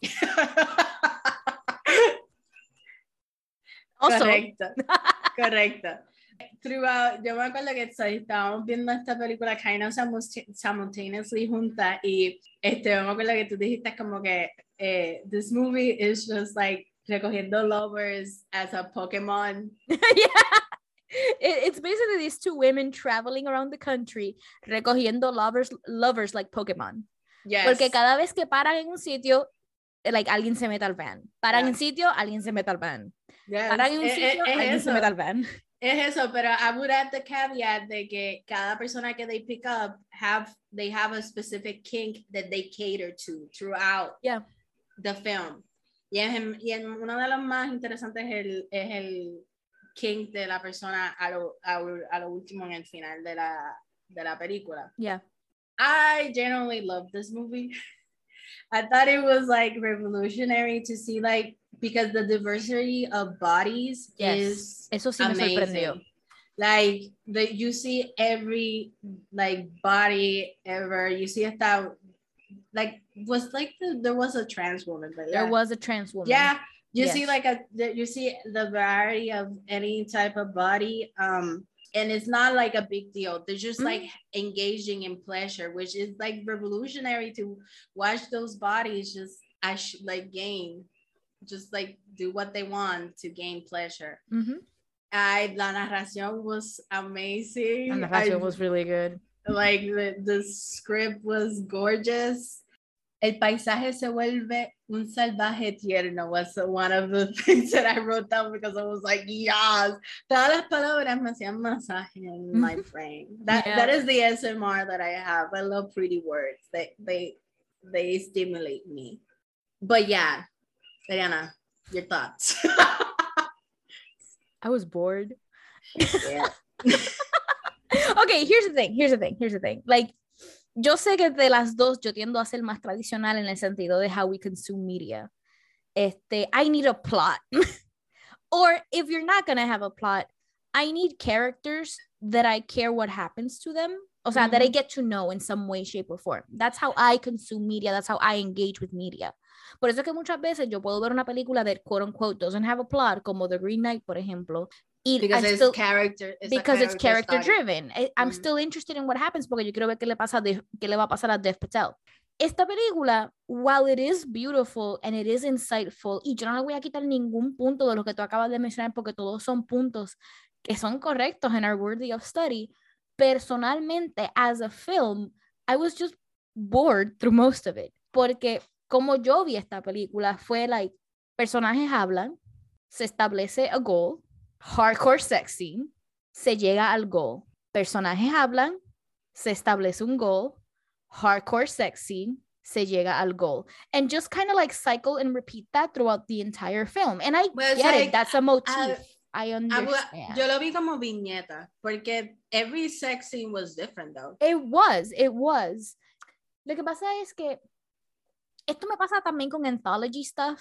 also. Correcto, correcto. Throughout, yo me acuerdo que estábamos viendo esta película kind of simultaneously juntas y este, me acuerdo que tú dijiste como que eh, this movie is just like recogiendo lovers as a Pokemon. yeah. it's basically these two women traveling around the country recogiendo lovers, lovers like Pokemon. Yes. Porque cada vez que paran en un sitio, eh, like alguien se mete al van. Paran yeah. en sitio, alguien se mete al van. Yes. Paran en un eh, eh, sitio, es, alguien se mete al van. Es eso, pero I would add the caveat de que cada persona que they pick up have they have a specific kink that they cater to throughout yeah. the film. Y, es, y en uno de los más interesantes es el, es el kink de la persona a lo, a, a lo último en el final de la, de la película. Yeah. I genuinely love this movie. I thought it was like revolutionary to see like because the diversity of bodies yes. is Eso sí amazing. me sorprendió. Like the you see every like body ever. You see hasta like was like the, there was a trans woman, but there was a trans woman. Yeah, you yes. see like a you see the variety of any type of body. Um, and it's not like a big deal. They're just mm-hmm. like engaging in pleasure, which is like revolutionary to watch those bodies just as like gain, just like do what they want to gain pleasure. Mm-hmm. I la narración was amazing. The narración I, was really good. Like the, the script was gorgeous. El paisaje se vuelve un salvaje tierno was one of the things that I wrote down because I was like, yes. Todas las palabras me hacían masaje in my brain. That yeah. that is the SMR that I have. I love pretty words. They they they stimulate me. But yeah, Diana, your thoughts. I was bored. Yeah. okay, here's the thing. Here's the thing. Here's the thing. Like yo sé que de las dos yo tiendo a ser más tradicional en el sentido de how we consume media. Este, I need a plot. or if you're not going to have a plot, I need characters that I care what happens to them. O sea, that I get to know in some way, shape, or form. That's how I consume media. That's how I engage with media. Por eso es que muchas veces yo puedo ver una película that quote unquote doesn't have a plot, como The Green Knight, por ejemplo, because it's still, character it's because it's character driven. I, I'm mm. still interested in what happens porque yo quiero ver qué le pasa de, qué le va a pasar a Dev Patel. Esta película while it is beautiful and it is insightful y yo no le voy a quitar ningún punto de lo que tú acabas de mencionar porque todos son puntos que son correctos and are worthy of study personalmente as a film I was just bored through most of it. Porque como yo vi esta película fue like personajes hablan se establece a goal hardcore sex scene, se llega al goal. Personajes hablan, se establece un goal, hardcore sex scene, se llega al goal. And just kind of like cycle and repeat that throughout the entire film. And I Well, get it, that's a motif. uh, I understand. yo lo vi como viñeta, porque every sex scene was different though. It was, it was. Lo que pasa es que esto me pasa también con anthology stuff.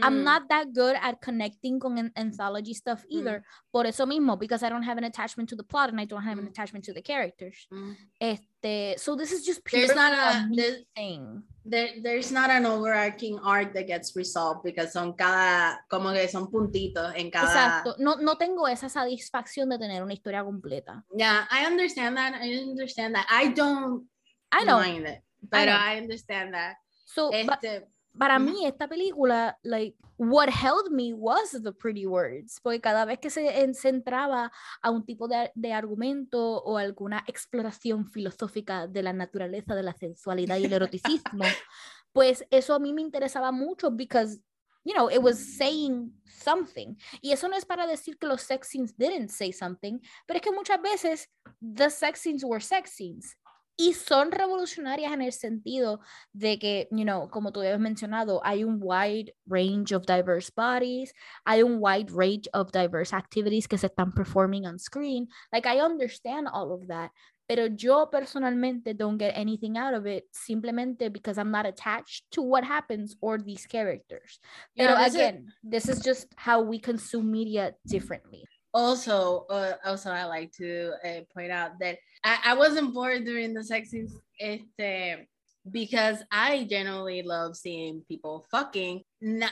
I'm Mm. not that good at connecting con an- anthology stuff either. Por eso mismo, because I don't have an attachment to the plot and I don't have an Mm. attachment to the characters. Mm. Este, so this is just There's purely not a there's- thing. There, there's not an overarching arc that gets resolved because son cada, como que son puntitos en cada. Exacto. No, no tengo esa satisfacción de tener una historia completa. Yeah, I understand that. I understand that. I don't I know. mind it, but know. I, understand that. So, Este, para Ujú. mí esta película, like, what held me was the pretty words, porque cada vez que se en- centraba a un tipo de, de argumento o alguna exploración filosófica de la naturaleza de la sensualidad y el eroticismo, pues eso a mí me interesaba mucho because, you know, it was saying something. Y eso no es para decir que los sex scenes didn't say something, pero es que muchas veces the sex scenes were sex scenes. Y son revolucionarias en el sentido de que, you know, como tú habías mencionado, hay un wide range of diverse bodies, hay un wide range of diverse activities que se están performing on screen. Like, I understand all of that, pero yo personalmente don't get anything out of it simplemente because I'm not attached to what happens or these characters. Pero this is- again, this is just how we consume media differently. Also, uh, also I like to uh, point out that I, I wasn't bored during the sex scenes, este, because I generally love seeing people fucking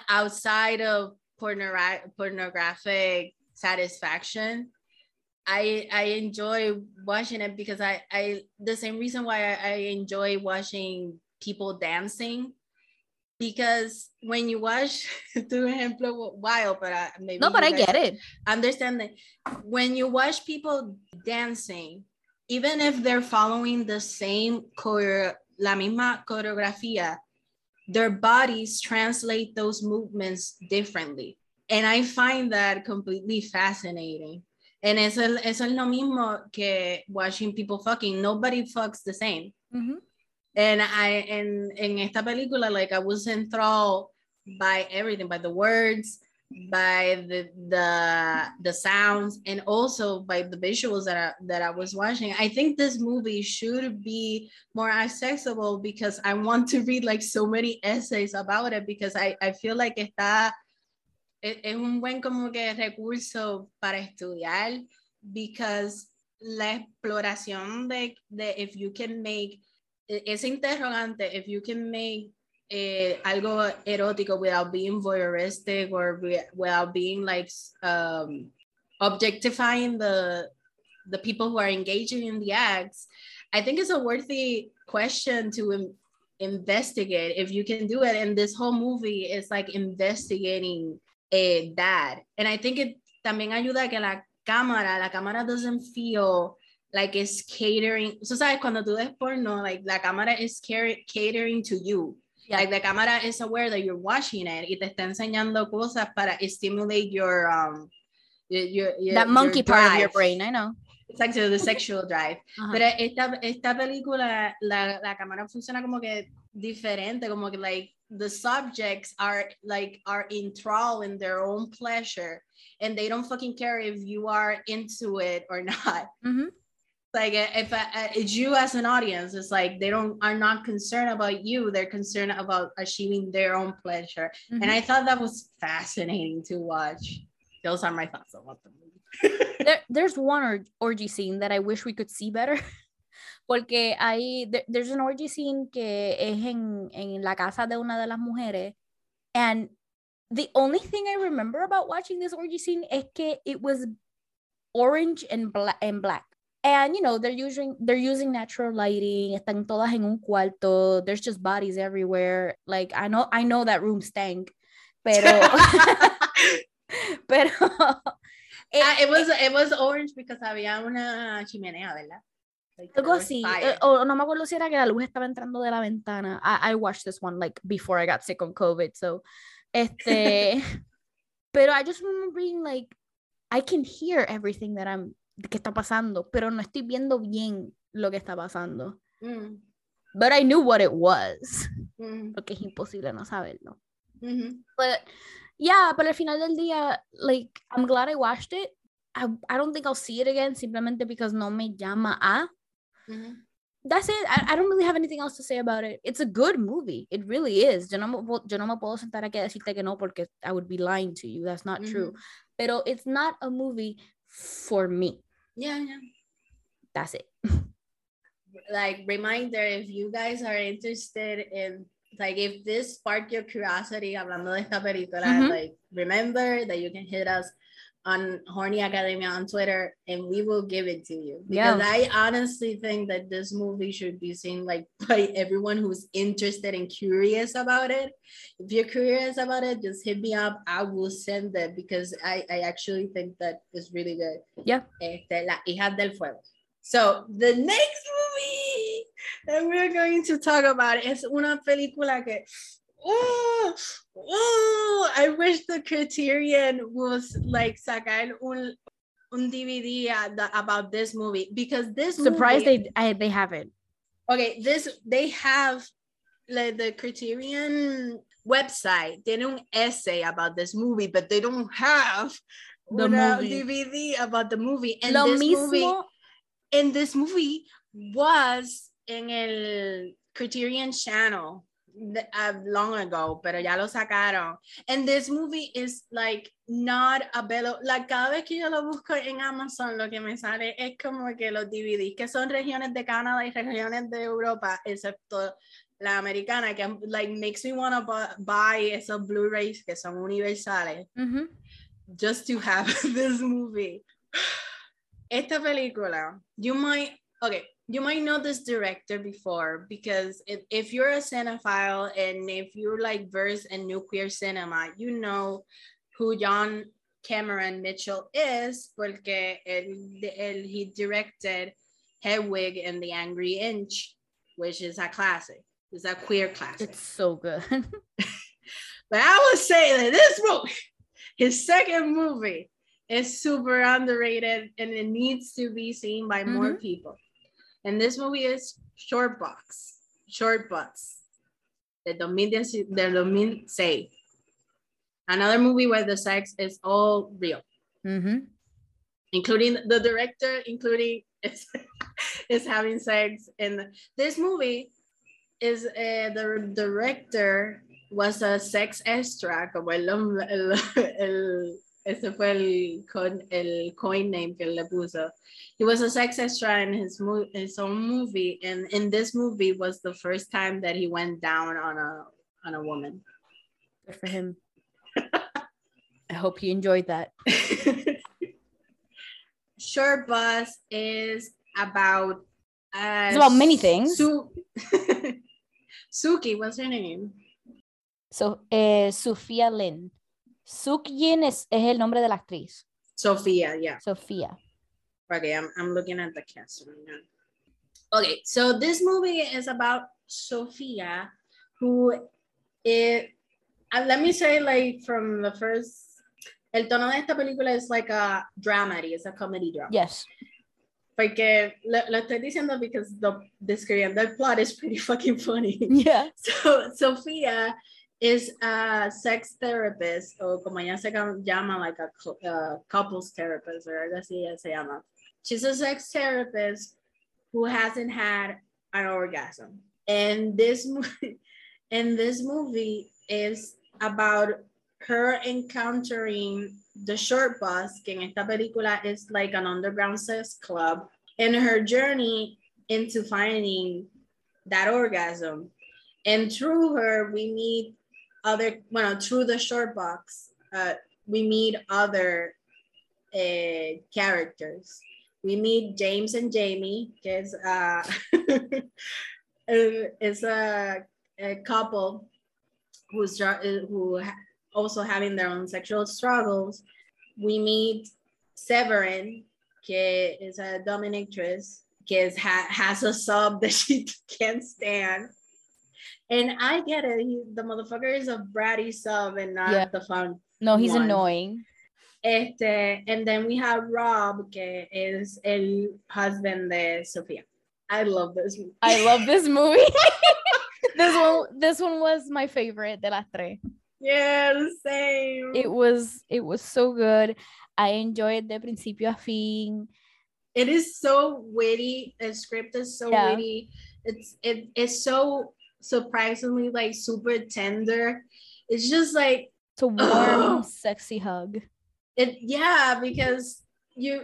outside of pornora- pornographic satisfaction. I I enjoy watching it because I I the same reason why I, I enjoy watching people dancing because when you watch tu ejemplo wild but I, maybe No, but I get it. understand that when you watch people dancing even if they're following the same choreo la misma coreografía their bodies translate those movements differently and i find that completely fascinating and eso, es- eso es lo mismo que watching people fucking nobody fucks the same Mhm. And I in in esta película, like I was enthralled by everything, by the words, by the the the sounds, and also by the visuals that I that I was watching. I think this movie should be more accessible because I want to read like so many essays about it because I, I feel like está es, un buen como que recurso para estudiar because la exploración de, de if you can make ese interrogante if you can make eh, algo erótico without being voyeuristic or without being like um, objectifying the the people who are engaging in the acts i think it's a worthy question to in- investigate if you can do it. And this whole movie is like investigating eh, that. And i think it también ayuda que la cámara la cámara doesn't feel like it's catering so sabes cuando tú ves porno like la cámara is catering to you Yeah. like the camera is aware that you're watching it y te está enseñando cosas para stimulate your um your, your, that your monkey part of your brain, I know. Exacto, the sexual drive. Ajá. Pero esta, esta película, la, la cámara funciona como que diferente, como que like the subjects are like are enthralled in their own pleasure and they don't fucking care if you are into it or not. Mhm. Like if uh, it's you as an audience, it's like they don't are not concerned about you. They're concerned about achieving their own pleasure. And Mhm. I thought that was fascinating to watch. Those are my thoughts about the movie. there, there's one or- orgy scene that I wish we could see better. Porque hay, there- there's an orgy scene que es en, en la casa de una de las mujeres. And the only thing I remember about watching this orgy scene es que it was orange and black and black. And you know, they're using they're using natural lighting, están todas en un cuarto, there's just bodies everywhere. Like I know I know that room stank. Pero pero it- Ah, it was it was orange because había una chimenea, ¿verdad? Like, Algo así, eh, o no me acuerdo si era que la luz estaba entrando de la ventana. I, I watched this one like before I got sick on COVID, so este, pero I just remember being like, I can hear everything that I'm que está pasando, pero no estoy viendo bien lo que está pasando. Mm. But I knew what it was. Mhm, porque es imposible no saberlo. mhm. But yeah, pero al final del día, like, I'm glad I watched it. I, I don't think I'll see it again simplemente because no me llama a. Mhm. That's it. I, I don't really have anything else to say about it. It's a good movie. It really is. Yo no, me, yo no me puedo sentar aquí a decirte que no porque I would be lying to you. That's not true. Pero it's not a movie for me. Yeah, yeah. That's it. like reminder if you guys are interested in like if this sparked your curiosity hablando de esta película Mhm. like remember that you can hit us on horny academia on twitter and we will give it to you because Yeah. i honestly think that this movie should be seen like by everyone who's interested and curious about it if you're curious about it just hit me up i will send it because i i actually think that it's really good Yeah. este, La hija del fuego. So, the next movie that we're going to talk about is una película que, oh, oh, I wish the Criterion was like sacar un, un DVD about this movie because this Surprised movie, they I, they haven't. okay, this they have like the Criterion website. They don't essay about this movie, but they don't have The una movie. DVD about the movie. And Lo this movie, mismo. and this movie was in el Criterion Channel uh, long ago, pero ya lo sacaron. And this movie is like not available. Like cada vez que yo lo busco en Amazon, lo que me sale es como que los DVDs, que son regiones de Canadá y regiones de Europa, excepto la americana, que like makes me want to buy esos Blu-rays que son universales Ujú. just to have this movie. Esta película, you might, okay, you might know this director before because if, if you're a cinephile and if you're like versed in New Queer Cinema, you know who John Cameron Mitchell is porque él, él, he directed Hedwig and the Angry Inch, which is a classic. It's a queer classic. It's so good. But I would say that this movie, his second movie, is super underrated and it needs to be seen by more mm-hmm. people. And this movie is Short Bus, Short Butts, de 2010 del 2006. Another movie where the sex is all real, Ujú. including the director, including is, is having sex. And this movie is uh, the director was a sex extra, como el, el, el ese fue el, con, el coin name que le puso. He was a sex extra in his, his own movie, and in this movie was the first time that he went down on a on a woman. Good for him. I hope he enjoyed that. Short Bus is about uh, It's about many things. Su- Suki, what's her name? So, eh, Sofía Lynn. Sook-Yin es, es el nombre de la actriz. Sophia, yeah. Sofía. Okay, I'm, I'm looking at the cast right now. Okay, so this movie is about Sophia, who it, uh, let me say like from the first, el tono de esta película is like a dramedy, it's a comedy drama. Yes. Porque lo, lo estoy diciendo because the describiendo el plot is pretty fucking funny. Yeah. So Sophia is a sex therapist, o como ella se llama, like a cou- uh, couples therapist, or algo así ella se llama. She's a sex therapist who hasn't had an orgasm. And this movie, and this movie is about her encountering the short bus, que en esta película is like an underground sex club, and her journey into finding that orgasm. And through her, we meet other, well, through the short bus, uh, we meet other uh, characters. We meet James and Jamie, es, uh, is a, a couple who's uh, who also having their own sexual struggles. We meet Severin, que is a dominatrix, que ha- has a sub that she can't stand. And I get it. He, the motherfucker is a bratty sub and not Yeah. the fun. No, he's One. annoying. Este, and then we have Rob, que is el husband de Sofía. I love this movie. I love this movie. this one this one was my favorite de las tres. Yeah, the same. It was it was so good. I enjoyed the principio a fin. It is so witty. The script is so Yeah. witty. It's it it's so surprisingly like super tender. It's just like It's a warm, sexy hug. it yeah, because you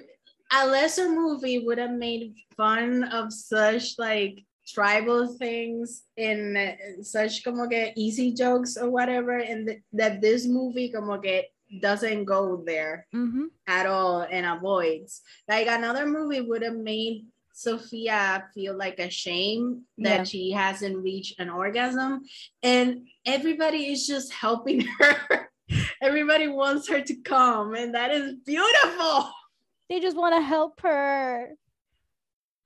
a lesser movie would have made fun of such like tribal things and uh, such como que easy jokes or whatever and th- that this movie como que doesn't go there Mhm. at all and avoids. Like another movie would have made Sophia feel like ashamed that Yeah. she hasn't reached an orgasm, and everybody is just helping her. everybody wants her to come, and that is beautiful. They just want to help her.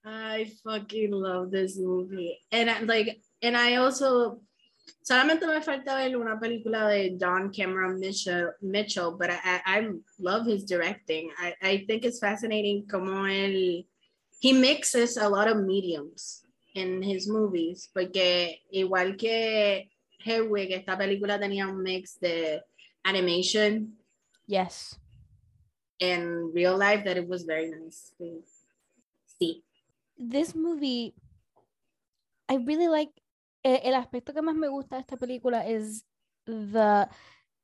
I fucking love this movie, and I, like, and I also. Solamente me falta ver una película de John Cameron Mitchell, Mitchell but I, I, I love his directing. I, I think it's fascinating como él, he mixes a lot of mediums in his movies, porque igual que Hedwig, esta película tenía un mix de animation Yes. and real life that it was very nice. to see. This movie, I really like. eh, El aspecto que más me gusta de esta película is the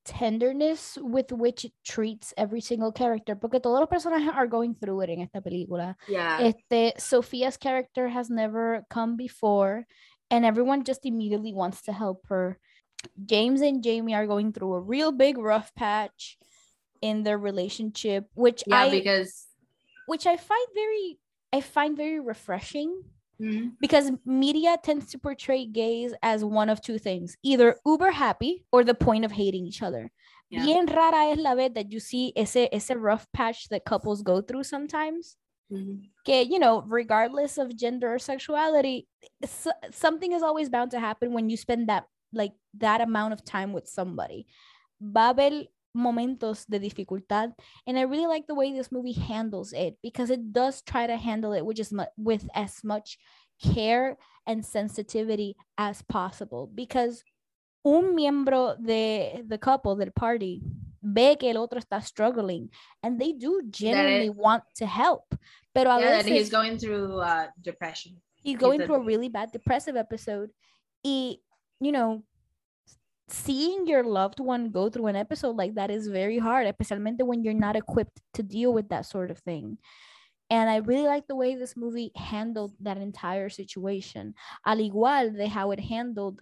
tenderness with which it treats every single character, porque todos los personajes are going through it en esta película. Yeah. Este, Sophia's character has never come before, and everyone just immediately wants to help her. James and Jamie are going through a real big rough patch in their relationship, which yeah, I because which I find very I find very refreshing Mhm. because media tends to portray gays as one of two things, either uber happy or the point of hating each other. Yeah. Bien rara es la vez that you see ese ese rough patch that couples go through sometimes. Mhm. que you know regardless of gender or sexuality something is always bound to happen when you spend that like that amount of time with somebody haber momentos de dificultad and i really like the way this movie handles it because it does try to handle it with as much with as much care and sensitivity as possible because un miembro de the couple del party ve que el otro está struggling and they do genuinely want to help pero a yeah, that he's veces going through uh, depression. he's going a- through a really bad depressive episode y you know seeing your loved one go through an episode like that is very hard especially when you're not equipped to deal with that sort of thing and i really like the way this movie handled that entire situation al igual de how it handled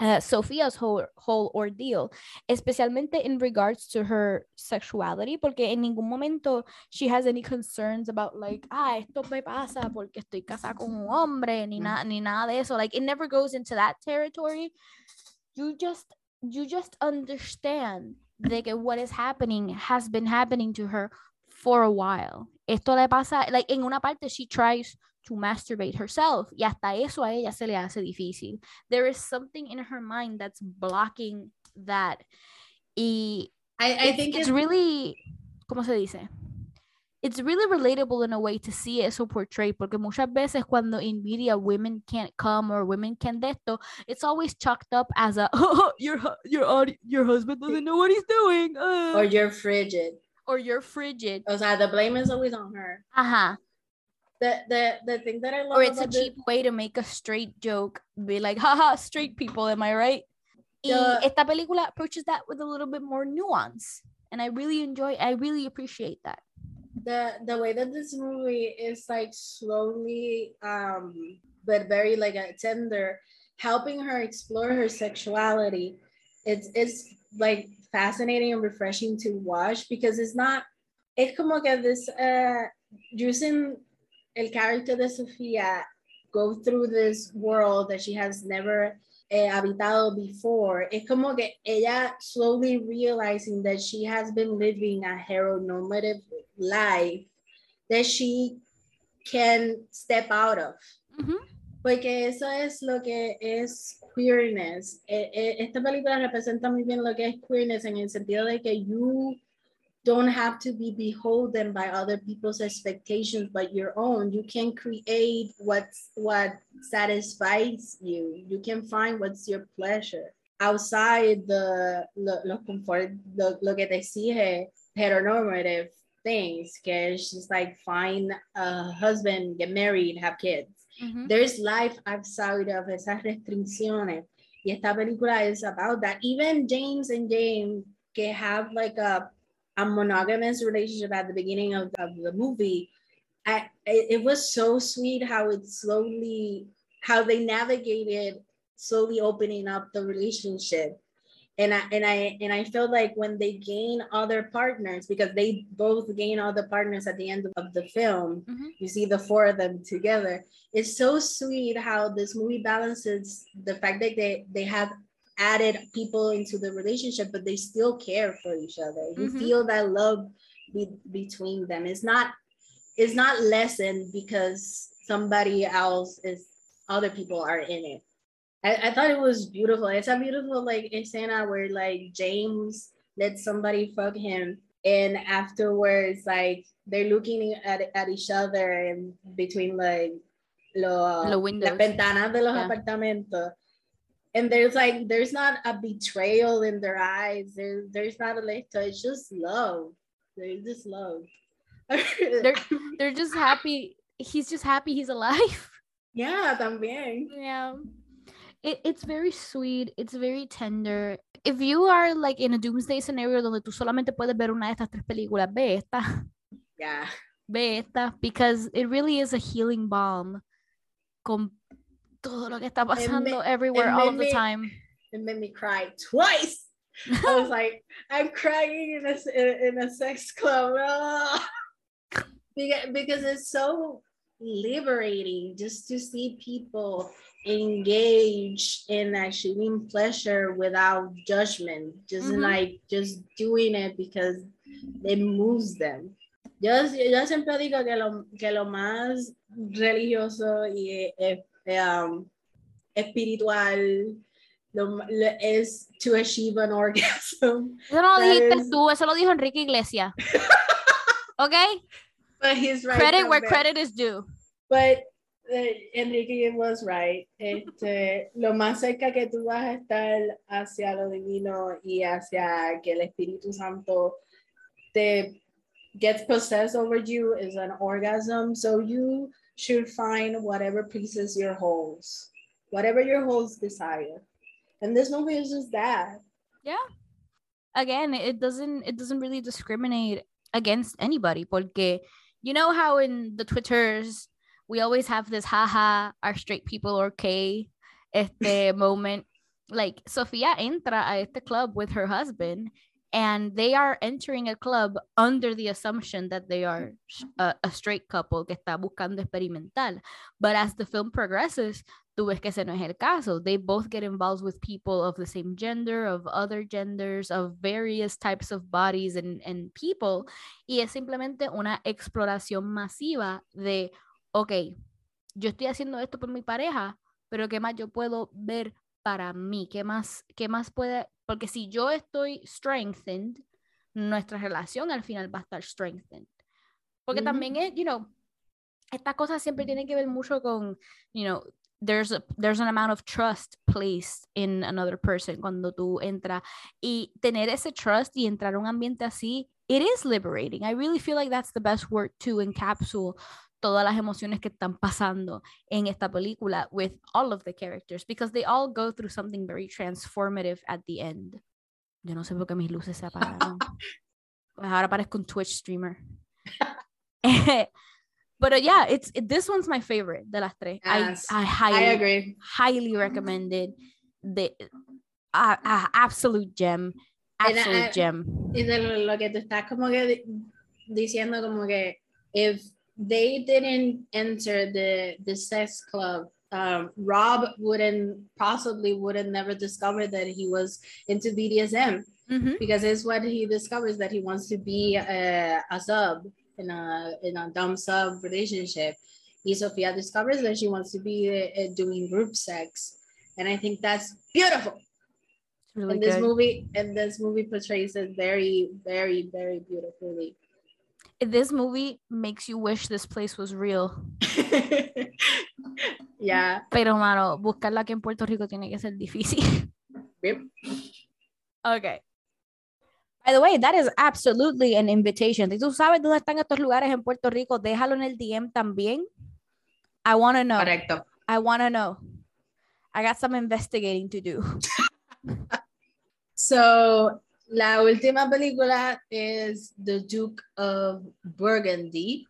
uh, Sophia's whole, whole ordeal, especialmente in regards to her sexuality, porque en ningún momento she has any concerns about like, ah, esto me pasa porque estoy casada con un hombre, ni, Mm. na- ni nada de eso. Like, it never goes into that territory. You just, you just understand de que what is happening has been happening to her for a while. Esto le pasa, like, en una parte she tries to masturbate herself y hasta eso a ella se le hace difícil. There is something in her mind that's blocking that. Y I, I think it's it's really, ¿cómo se dice? It's really relatable in a way to see eso portrayed porque muchas veces cuando in media women can't come or women can't de esto, it's always chalked up as a your your your husband doesn't know what he's doing uh," or you're frigid. or you're frigid. O sea, the blame is always on her. Ajá. The the the thing that I love Or it's a the- cheap way to make a straight joke. Be like, haha, straight people, am I right? Y Yeah. esta película approaches that with a little bit more nuance. And I really enjoy, I really appreciate that. The the way that this movie is like slowly um but very like a tender helping her explore her sexuality it's it's like fascinating and refreshing to watch because it's not it's como que this uh using el character de Sofia go through this world that she has never eh, habitado before it's como que ella slowly realizing that she has been living a heteronormative life that she can step out of. Porque eso es lo que es queerness. Eh, eh, esta película representa muy bien lo que es queerness en el sentido de que you don't have to be beholden by other people's expectations but your own. You can create what's what satisfies you. You can find what's your pleasure. Outside the lo, lo confort lo, lo que te exige heteronormative things because it's just like find a husband get married have kids. Mhm. there's life outside of esas restricciones. Y esta película is about that. Even James and James que have like a a monogamous relationship at the beginning of, of the movie I, it, it was so sweet how it slowly how they navigated slowly opening up the relationship and I and I and I felt like when they gain other partners because they both gain other partners at the end of the film Mhm. you see the four of them together it's so sweet how this movie balances the fact that they they have added people into the relationship but they still care for each other you Mhm. feel that love be- between them it's not it's not lessened because somebody else is other people are in it I, I thought it was beautiful it's a beautiful like escena where like james let somebody fuck him and afterwards like they're looking at, at each other and between like lo, Los windows. las ventanas de los Yeah. apartamentos and there's like there's not a betrayal in their eyes there, there's not a lecho it's just love there's just love They're they're just happy. He's just happy he's alive. yeah también Yeah. It, it's very sweet. It's very tender. If you are like in a doomsday scenario donde tú solamente puedes ver una de estas tres películas, ve esta. yeah Ve esta. Because it really is a healing balm con todo lo que está pasando everywhere it all of made the me- time. it made me cry twice I was like, I'm crying in a in a sex club because, it's so liberating just to see people engage in achieving pleasure without judgment, just Mhm. like just doing it because it moves them. Yo, yo siempre digo que lo, que lo más religioso y eh, um, espiritual lo, lo- es to achieve an orgasm. Eso no lo dijiste is- tú, eso lo dijo Enrique Iglesias. ¿Ok? But he's right. Credit where credit is due. But uh, Enrique was right. Este, lo más cerca que tú vas a estar hacia lo divino y hacia que el Espíritu Santo te gets possessed over you is an orgasm. So you should find whatever pleases your holes, whatever your holes desire. And this movie is just that. Yeah. Again it doesn't it doesn't really discriminate against anybody porque you know how in the twitters we always have this haha are straight people okay este moment like Sofia entra a este club with her husband and they are entering a club under the assumption that they are a, a straight couple que está buscando experimental but as the film progresses tú ves que ese no es el caso. They both get involved with people of the same gender, of other genders, of various types of bodies and, and people. Y es simplemente una exploración masiva de, ok, yo estoy haciendo esto por mi pareja, pero ¿qué más yo puedo ver para mí? ¿Qué más, qué más puede? Porque si yo estoy strengthened, nuestra relación al final va a estar strengthened. Porque Ujú. también es, you know, estas cosas siempre tienen que ver mucho con, you know, there's a, there's an amount of trust placed in another person cuando tú entras y tener ese trust y entrar a un ambiente así it is liberating I really feel like that's the best word to encapsulate todas las emociones que están pasando en esta película with all of the characters because they all go through something very transformative at the end yo no sé por qué mis luces se apagaron pues ahora parezco un Twitch streamer But uh, yeah, it's it- this one's my favorite de las tres. Yes, I I I highly agree. highly recommended. The uh, uh, absolute gem, I- absolute I- gem. Y de lo, lo que tú estás como que di- diciendo como que if they didn't enter the the sex club, um, Rob wouldn't possibly wouldn't never discover that he was into BDSM Mhm. because it's what he discovers that he wants to be a, a sub in a in a dom sub relationship. Y Sofia discovers that she wants to be uh, doing group sex, and I think that's beautiful. really and this good. movie and this movie portrays it very, very, very beautifully. This movie makes you wish this place was real. yeah. Pero, mano, buscarla aquí en Puerto Rico tiene que ser difícil. Yep. Okay. By the way, that is absolutely an invitation. Si tú sabes dónde están estos lugares en Puerto Rico, déjalo en el DM también. I want to know. Correcto. I want to know. I got some investigating to do. So, la última película es The Duke of Burgundy,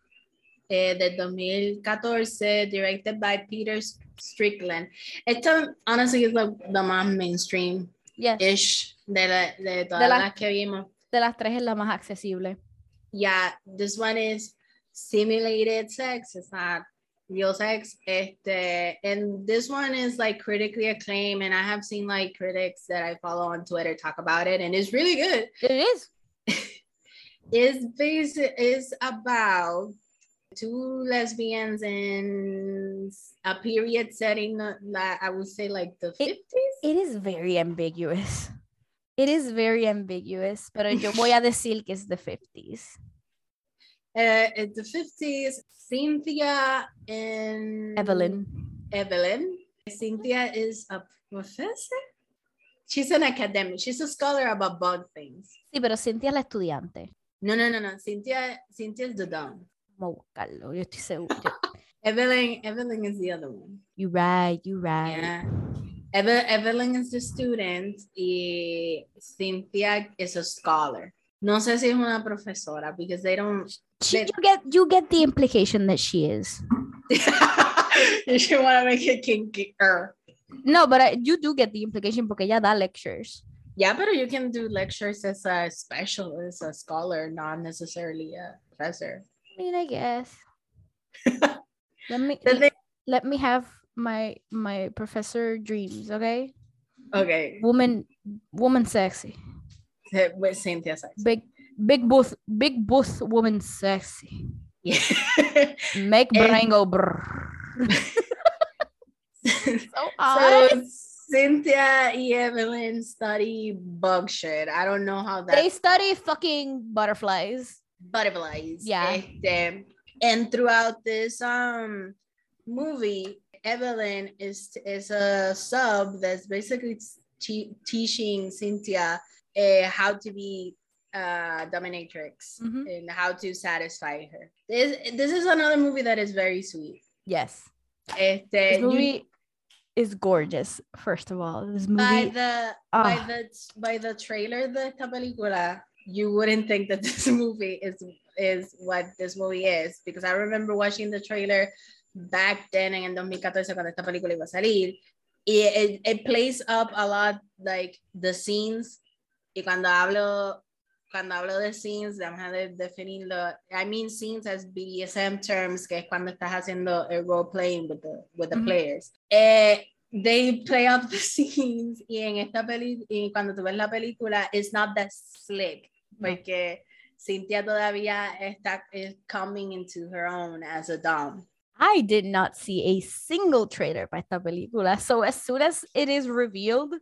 eh, de 2014, directed by Peter Strickland. Esta, honestly, is the, the más mainstream-ish de, la, de todas De la- las que vimos. De las tres es la más accesible. Yeah, this one is simulated sex. It's not real sex. Este, and this one is like critically acclaimed. And I have seen like critics that I follow on Twitter talk about it, and it's really good. It it's based is about two lesbians in a period setting uh, that I would say like the It- 50s. It is very ambiguous. It is very ambiguous, pero yo voy a decir que es the 50s. Uh, the 50s. Cynthia and Evelyn. Evelyn. Cynthia is a professor. She's an academic. She's a scholar about bug things. Sí, pero Cintia es la estudiante. No, no, no, no. Cynthia, Cynthia is the dom. Vamos a buscarlo, yo estoy seguro. Evelyn, Evelyn is the other one. You right, you right. Yeah. Eve- Evelyn is the student y Cynthia is a scholar. No sé si es una profesora because they don't. She- you get you get the implication that she is. you should want to make it kinky. er. No, but I, you do get the implication because yeah, da lectures. Yeah, but you can do lectures as a specialist, a scholar, not necessarily a professor. I mean, I guess. let me The thing- let me have my my professor dreams, okay? okay, Woman woman sexy. with Cynthia says. Big big booth big booth woman sexy. Yeah. Make Eh. brain go brrr. so so. Cynthia y Evelyn study bug shit. I don't know how that they study fucking butterflies. butterflies. Yeah. Este, and throughout this um movie, Evelyn is is a sub that's basically te- teaching Cynthia uh, how to be uh dominatrix Mhm. and how to satisfy her. This this is another movie that is very sweet. Yes. Este, This you- movie is gorgeous, first of all. This movie by the by Ah. the by the trailer esta película, you wouldn't think that this movie is is what this movie is because I remember watching the trailer back then en el 2014 cuando esta película iba a salir y it, it plays up a lot like the scenes y cuando hablo cuando hablo de scenes, vamos a de- definirlo. I mean scenes as BDSM terms, que es cuando estás haciendo el role playing with the, with the Ujú. players. Eh, they play up the scenes y en esta peli y cuando tú ves la película, it's not that slick, No. porque Cynthia todavía está is coming into her own as a dom. I did not see a single trailer para esta película. So as soon as it is revealed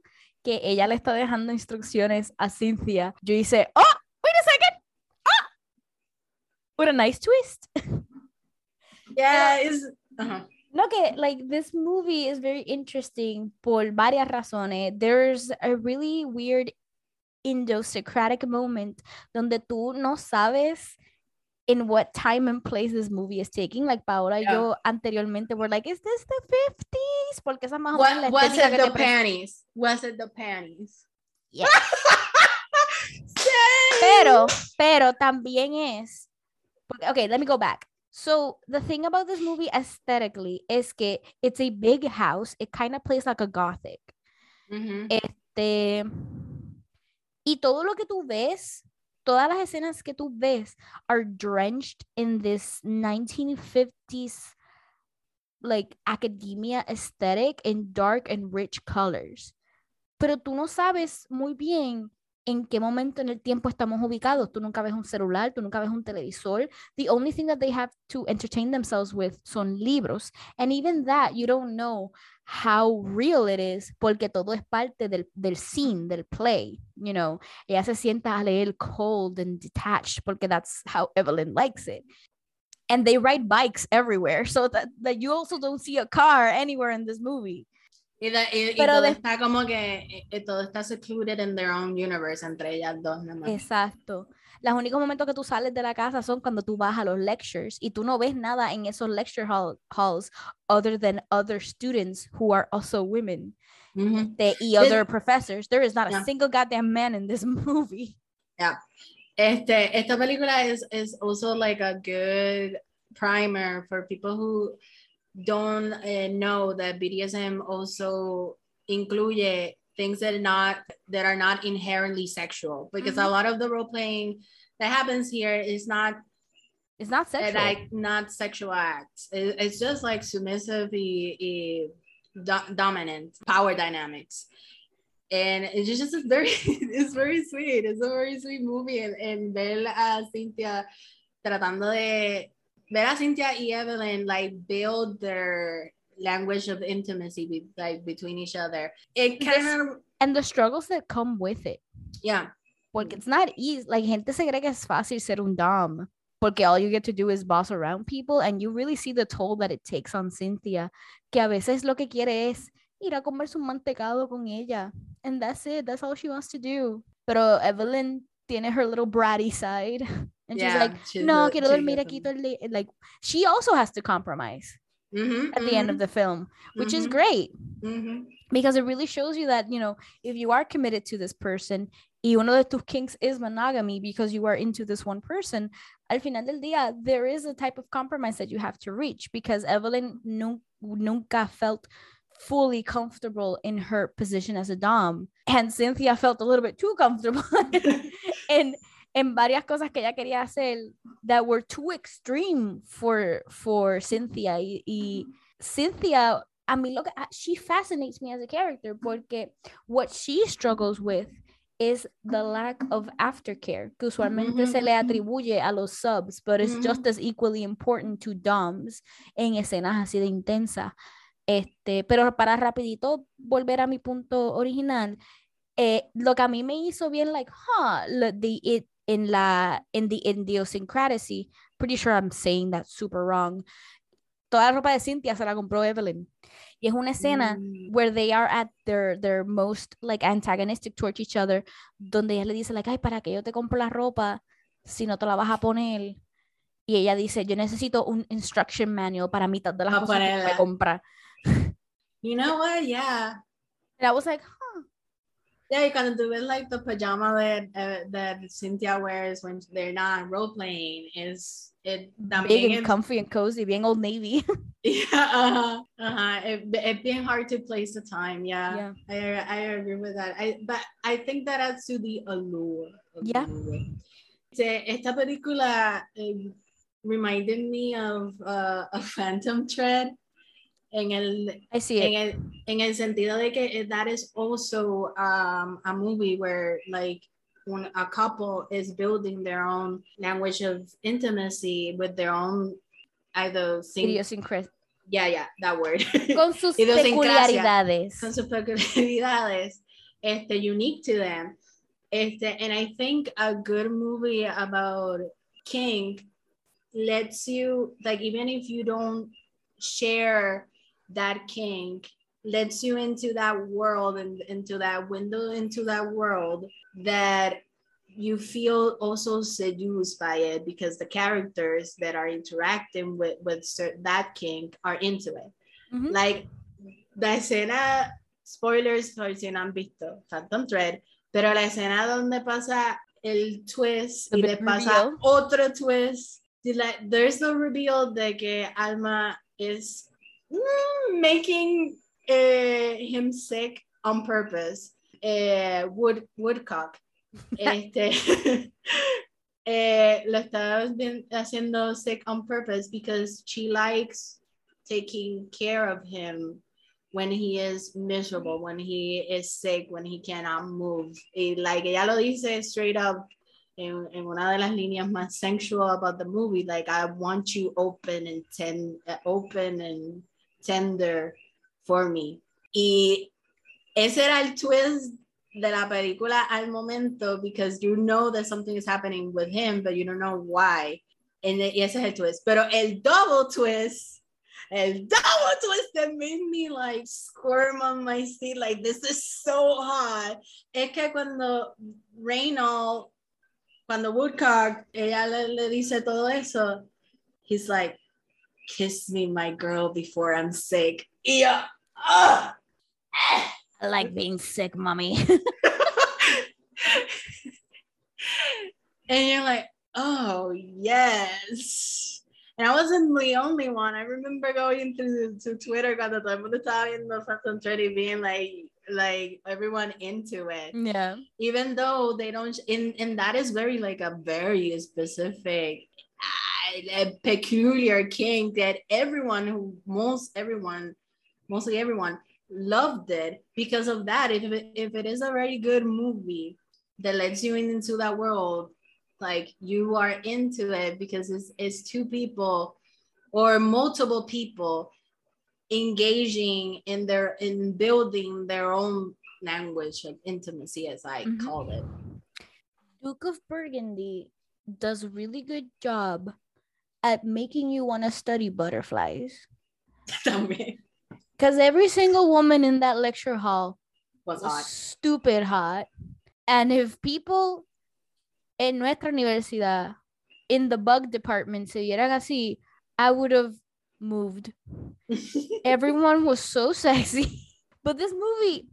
que ella le está dejando instrucciones a Cynthia, yo hice, oh, wait a second. Ah! What a nice twist. Yeah, it's, uh-huh. No, que like this movie is very interesting por varias razones. There's a really weird idiosyncratic moment donde tú no sabes in what time and place this movie is taking. Like Paola y yo anteriormente were like, is this the 50s? Porque esa es más o menos la was it que the panties? Was it the panties? Say- Pero, pero también es. Okay, let me go back. So the thing about this movie aesthetically is que it's a big house. It kind of plays like a gothic. Mhm. Este, y todo lo que tú ves, todas las escenas que tú ves are drenched in this 1950s like academia aesthetic in dark and rich colors. Pero tú no sabes muy bien en qué momento en el tiempo estamos ubicados. Tú nunca ves un celular, tú nunca ves un televisor. The only thing that they have to entertain themselves with son libros. And even that, you don't know how real it is porque todo es parte del, del scene, del play. You know, ella se sienta a leer cold and detached porque that's how Evelyn likes it. And they ride bikes everywhere, so that, that you also don't see a car anywhere in this movie. Y, de, y, y Pero todo de- está como que todo está secluded in their own universe entre ellas dos. Exacto. Los únicos momentos que tú sales de la casa son cuando tú vas a los lectures y tú no ves nada en esos lecture hall- halls other than other students who are also women Ujú. de, y other professors. There is not a single goddamn man in this movie. Este, esta película is, is also like a good primer for people who don't eh, know that BDSM also incluye things that are not that are not inherently sexual because a Mhm. lot of the role playing that happens here is not It's not eh, sexual. like not sexual acts. It- it's just like submissive y, y do- dominant power dynamics. And it's just, it's very it's very sweet. It's a very sweet movie and, and ver a Cynthia tratando de ver a Cynthia y Evelyn like build their language of intimacy be, like between each other. It kind of and the struggles that come with it. yeah. Porque it's not easy. Like, gente se cree que es fácil ser un dom. Porque all you get to do is boss around people. And you really see the toll that it takes on Cynthia. Que a veces lo que quiere es ir a comerse un mantecado con ella. And that's it. That's all she wants to do. Pero Evelyn tiene her little bratty side. And she's like, she's no, quiero dormir aquí todo el. Like, she also has to compromise Mhm, at the end mhm, of the film, which is mhm, great. mhm. because it really shows you that you know if you are committed to this person y uno de tus kinks is monogamy because you are into this one person al final del día there is a type of compromise that you have to reach because Evelyn nu- nunca felt fully comfortable in her position as a dom. And Cynthia felt a little bit too comfortable en en varias cosas que ella quería hacer that were too extreme for for Cynthia. Y, y Cynthia a mí lo que ah, she fascinates me as a character porque what she struggles with is the lack of aftercare que usualmente mm-hmm, se le ujú. atribuye a los subs but it's just mm-hmm. as equally important to doms en escenas así de intensas este pero para rapidito volver a mi punto original eh, lo que a mí me hizo bien like huh the it in la in the idiosyncrasy pretty sure I'm saying that super wrong toda la ropa de Cynthia se la compró Evelyn y es una escena Mm. where they are at their their most like antagonistic towards each other donde ella le dice like ay para que yo te compro la ropa si no te la vas a poner y ella dice yo necesito un instruction manual para mitad de las Pa' cosas que me ponerla. You know what? Yeah. and I was like huh. Yeah, you can do it like the pajama that uh, that Cynthia wears when they're not role playing. Is it big también and es- comfy and cozy being old navy Yeah, uh-huh, uh-huh. It, it's being hard to place the time. Yeah, yeah I I agree with that. I but I think that adds to the allure. Of Yeah. The Esta película eh, reminded me of uh, a Phantom Thread. En el, I see en it el, en el sentido de que eh, that is also um, a movie where like when a couple is building their own language of intimacy with their own either sing, yeah yeah that word. Con sus peculiaridades. Con sus peculiaridades. Este unique to them. Este and I think a good movie about kink lets you like even if you don't share that kink lets you into that world and into that window into that world that you feel also seduced by it because the characters that are interacting with with that kink are into it Mhm. like la escena spoilers por si no han visto Phantom Thread pero la escena donde pasa el twist The y le pasa reveal. otro twist like, there's no reveal de que Alma is making eh, him sick on purpose eh, wood woodcock este eh, lo está bien- haciendo sick on purpose because she likes taking care of him when he is miserable, when he is sick, when he cannot move. Y like ella lo dice straight up en, en una de las líneas más sensual about the movie, like I want you open and ten, open and tender for me. Y ese era el twist de la película al momento because you know that something is happening with him, but you don't know why. And y ese es el twist. Pero el double twist, el double twist that made me like squirm on my seat, like this is so hot. Es que cuando Reynolds, cuando Woodcock, ella le, le dice todo eso, he's like, kiss me, my girl, before I'm sick. Yeah. Uh, I like being sick, mommy. and you're like, oh yes. And I wasn't the only one. I remember going to, to Twitter cuando todo el mundo estaba viendo Phantom Thread being like like everyone into it. Yeah. Even though they don't and, and that is very like a very specific uh, peculiar kink that everyone who most everyone mostly everyone loved it because of that if it, if it is a very good movie that lets you into that world like you are into it because it's, it's two people or multiple people engaging in their in building their own language of intimacy as i mm-hmm. call it duke of burgundy does a really good job at making you want to study butterflies because every single woman in that lecture hall was, was stupid hot and if people en nuestra universidad, in the bug department, se vieran así, I would have moved. Everyone was so sexy. But this movie,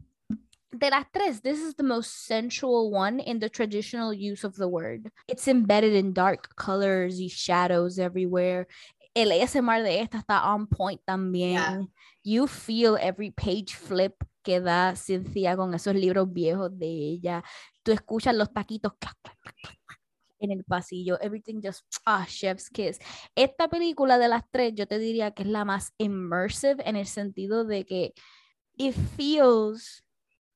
de las tres, this is the most sensual one in the traditional use of the word. It's embedded in dark colors y shadows everywhere. El ASMR de esta está on point también. Yeah. You feel every page flip que da Cynthia con esos libros viejos de ella. Tú escuchas los taquitos clac, clac, clac, en el pasillo. Everything just, ah, chef's kiss. Esta película de las tres, yo te diría que es la más immersive en el sentido de que it feels,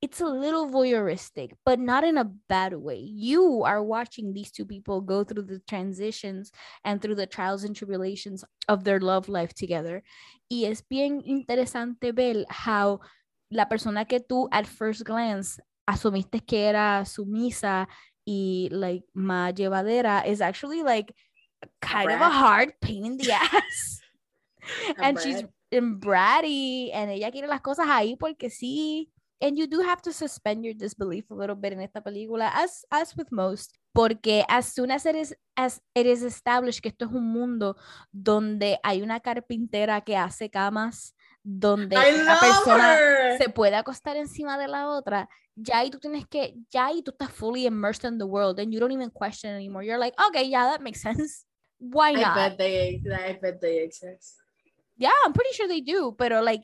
it's a little voyeuristic, but not in a bad way. You are watching these two people go through the transitions and through the trials and tribulations of their love life together. Y es bien interesante ver how la persona que tú at first glance asumiste que era sumisa y like más llevadera is actually like kind of a hard pain in the ass. and she's in bratty and ella quiere las cosas ahí porque sí. And you do have to suspend your disbelief a little bit in esta película, as, as with most, porque as soon as it, is, as it is established que esto es un mundo donde hay una carpintera que hace camas, donde la persona se puede acostar encima de la otra, ya ahí tú tienes que, ya ahí tú estás fully immersed in the world and you don't even question anymore. You're like, okay, yeah, that makes sense. Why not? I bet they, I bet they exist. Yeah, I'm pretty sure they do, pero like,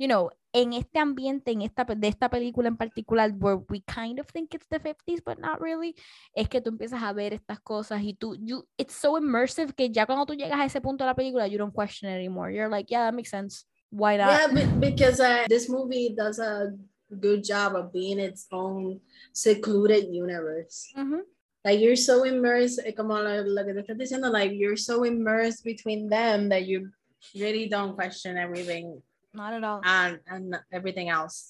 you know, en este ambiente, en esta, de esta película en particular, where we kind of think it's the 50s, but not really, es que tú empiezas a ver estas cosas y tú, you, it's so immersive que ya cuando tú llegas a ese punto de la película, you don't question it anymore. You're like, yeah, that makes sense. Why not? Yeah, because uh, this movie does a good job of being its own secluded universe. Mm-hmm. Like you're so immersed, eh, como lo, lo que te estás diciendo, like you're so immersed between them that you really don't question everything. Not at all. And, and everything else.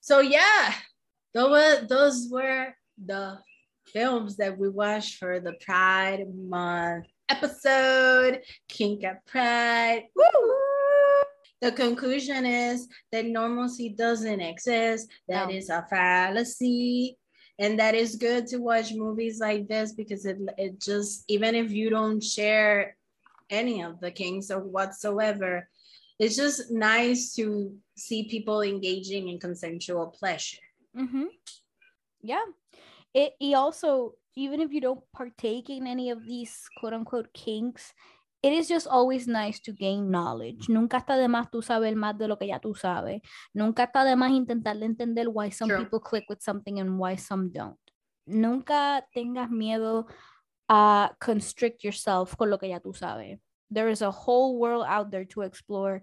So yeah, those were, those were the films that we watched for the Pride Month episode. Kink at Pride. Woo! The conclusion is that normalcy doesn't exist. That no. is a fallacy. And that is good to watch movies like this because it, it just, even if you don't share any of the kinks or whatsoever, it's just nice to see people engaging in consensual pleasure. Mm-hmm. Yeah. It, it also, even if you don't partake in any of these quote unquote kinks, it is just always nice to gain knowledge. Nunca está de más tú saber más de lo que ya tú sabes. Nunca está de más intentar entender why some True. people click with something and why some don't. Nunca tengas miedo a constrict yourself con lo que ya tú sabes. There is a whole world out there to explore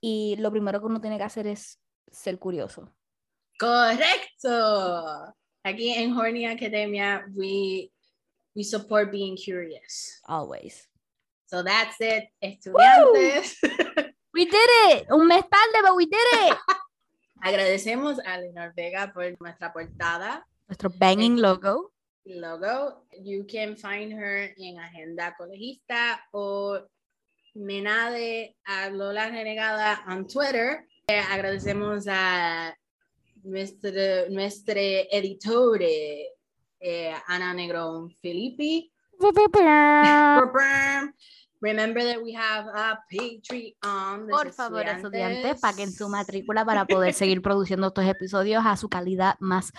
y lo primero que uno tiene que hacer es ser curioso. Correcto. Aquí en Horny Academia, we we support being curious. Always. So that's it, estudiantes. We did it. Un mes tarde, but we did it. Agradecemos a Leonor Vega por nuestra portada Nuestro banging logo. logo. You can find her en Agenda Colegista o Menade a Lola Renegada on Twitter. Eh, agradecemos a nuestra, nuestra editora eh, Ana Negrón Filippi. Remember that we have a Patreon. Por favor, estudiantes, paguen su matrícula para poder seguir produciendo estos episodios a su calidad más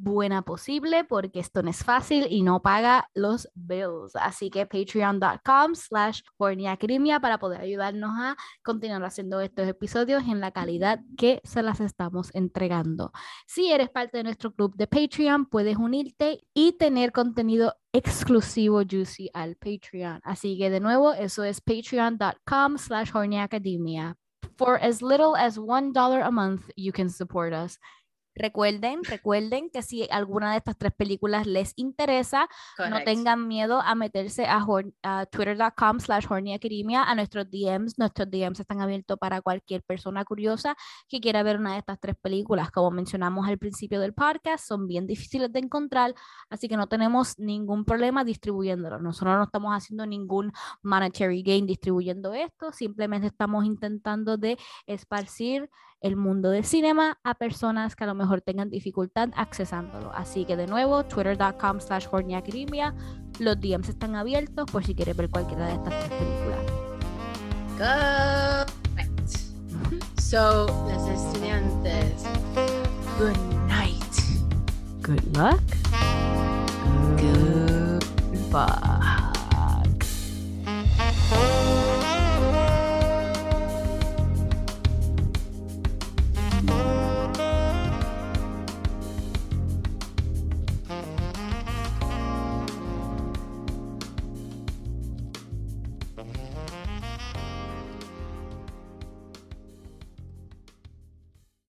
buena posible, porque esto no es fácil y no paga los bills. Así que patreon.com slash Academia para poder ayudarnos a continuar haciendo estos episodios en la calidad que se las estamos entregando. Si eres parte de nuestro club de Patreon, puedes unirte y tener contenido exclusivo juicy al Patreon. Así que de nuevo, eso es patreon.com slash Academia. For as little as $1 a month, you can support us. Recuerden, recuerden que si alguna de estas tres películas les interesa, no Correcto. tengan miedo a meterse a, a twitter.com slash hornyacademia, a nuestros DMs. Nuestros DMs están abiertos para cualquier persona curiosa que quiera ver una de estas tres películas. Como mencionamos al principio del podcast, son bien difíciles de encontrar, así que no tenemos ningún problema distribuyéndolo. Nosotros no estamos haciendo ningún monetary gain distribuyendo esto, simplemente estamos intentando de esparcir el mundo del cinema a personas que a lo mejor tengan dificultad accesándolo. Así que de nuevo, twitter.com slash hornyacademia, los DMs están abiertos por si quieres ver cualquiera de estas tres películas. Correct. So, los estudiantes, good night. Good luck. Goodbye.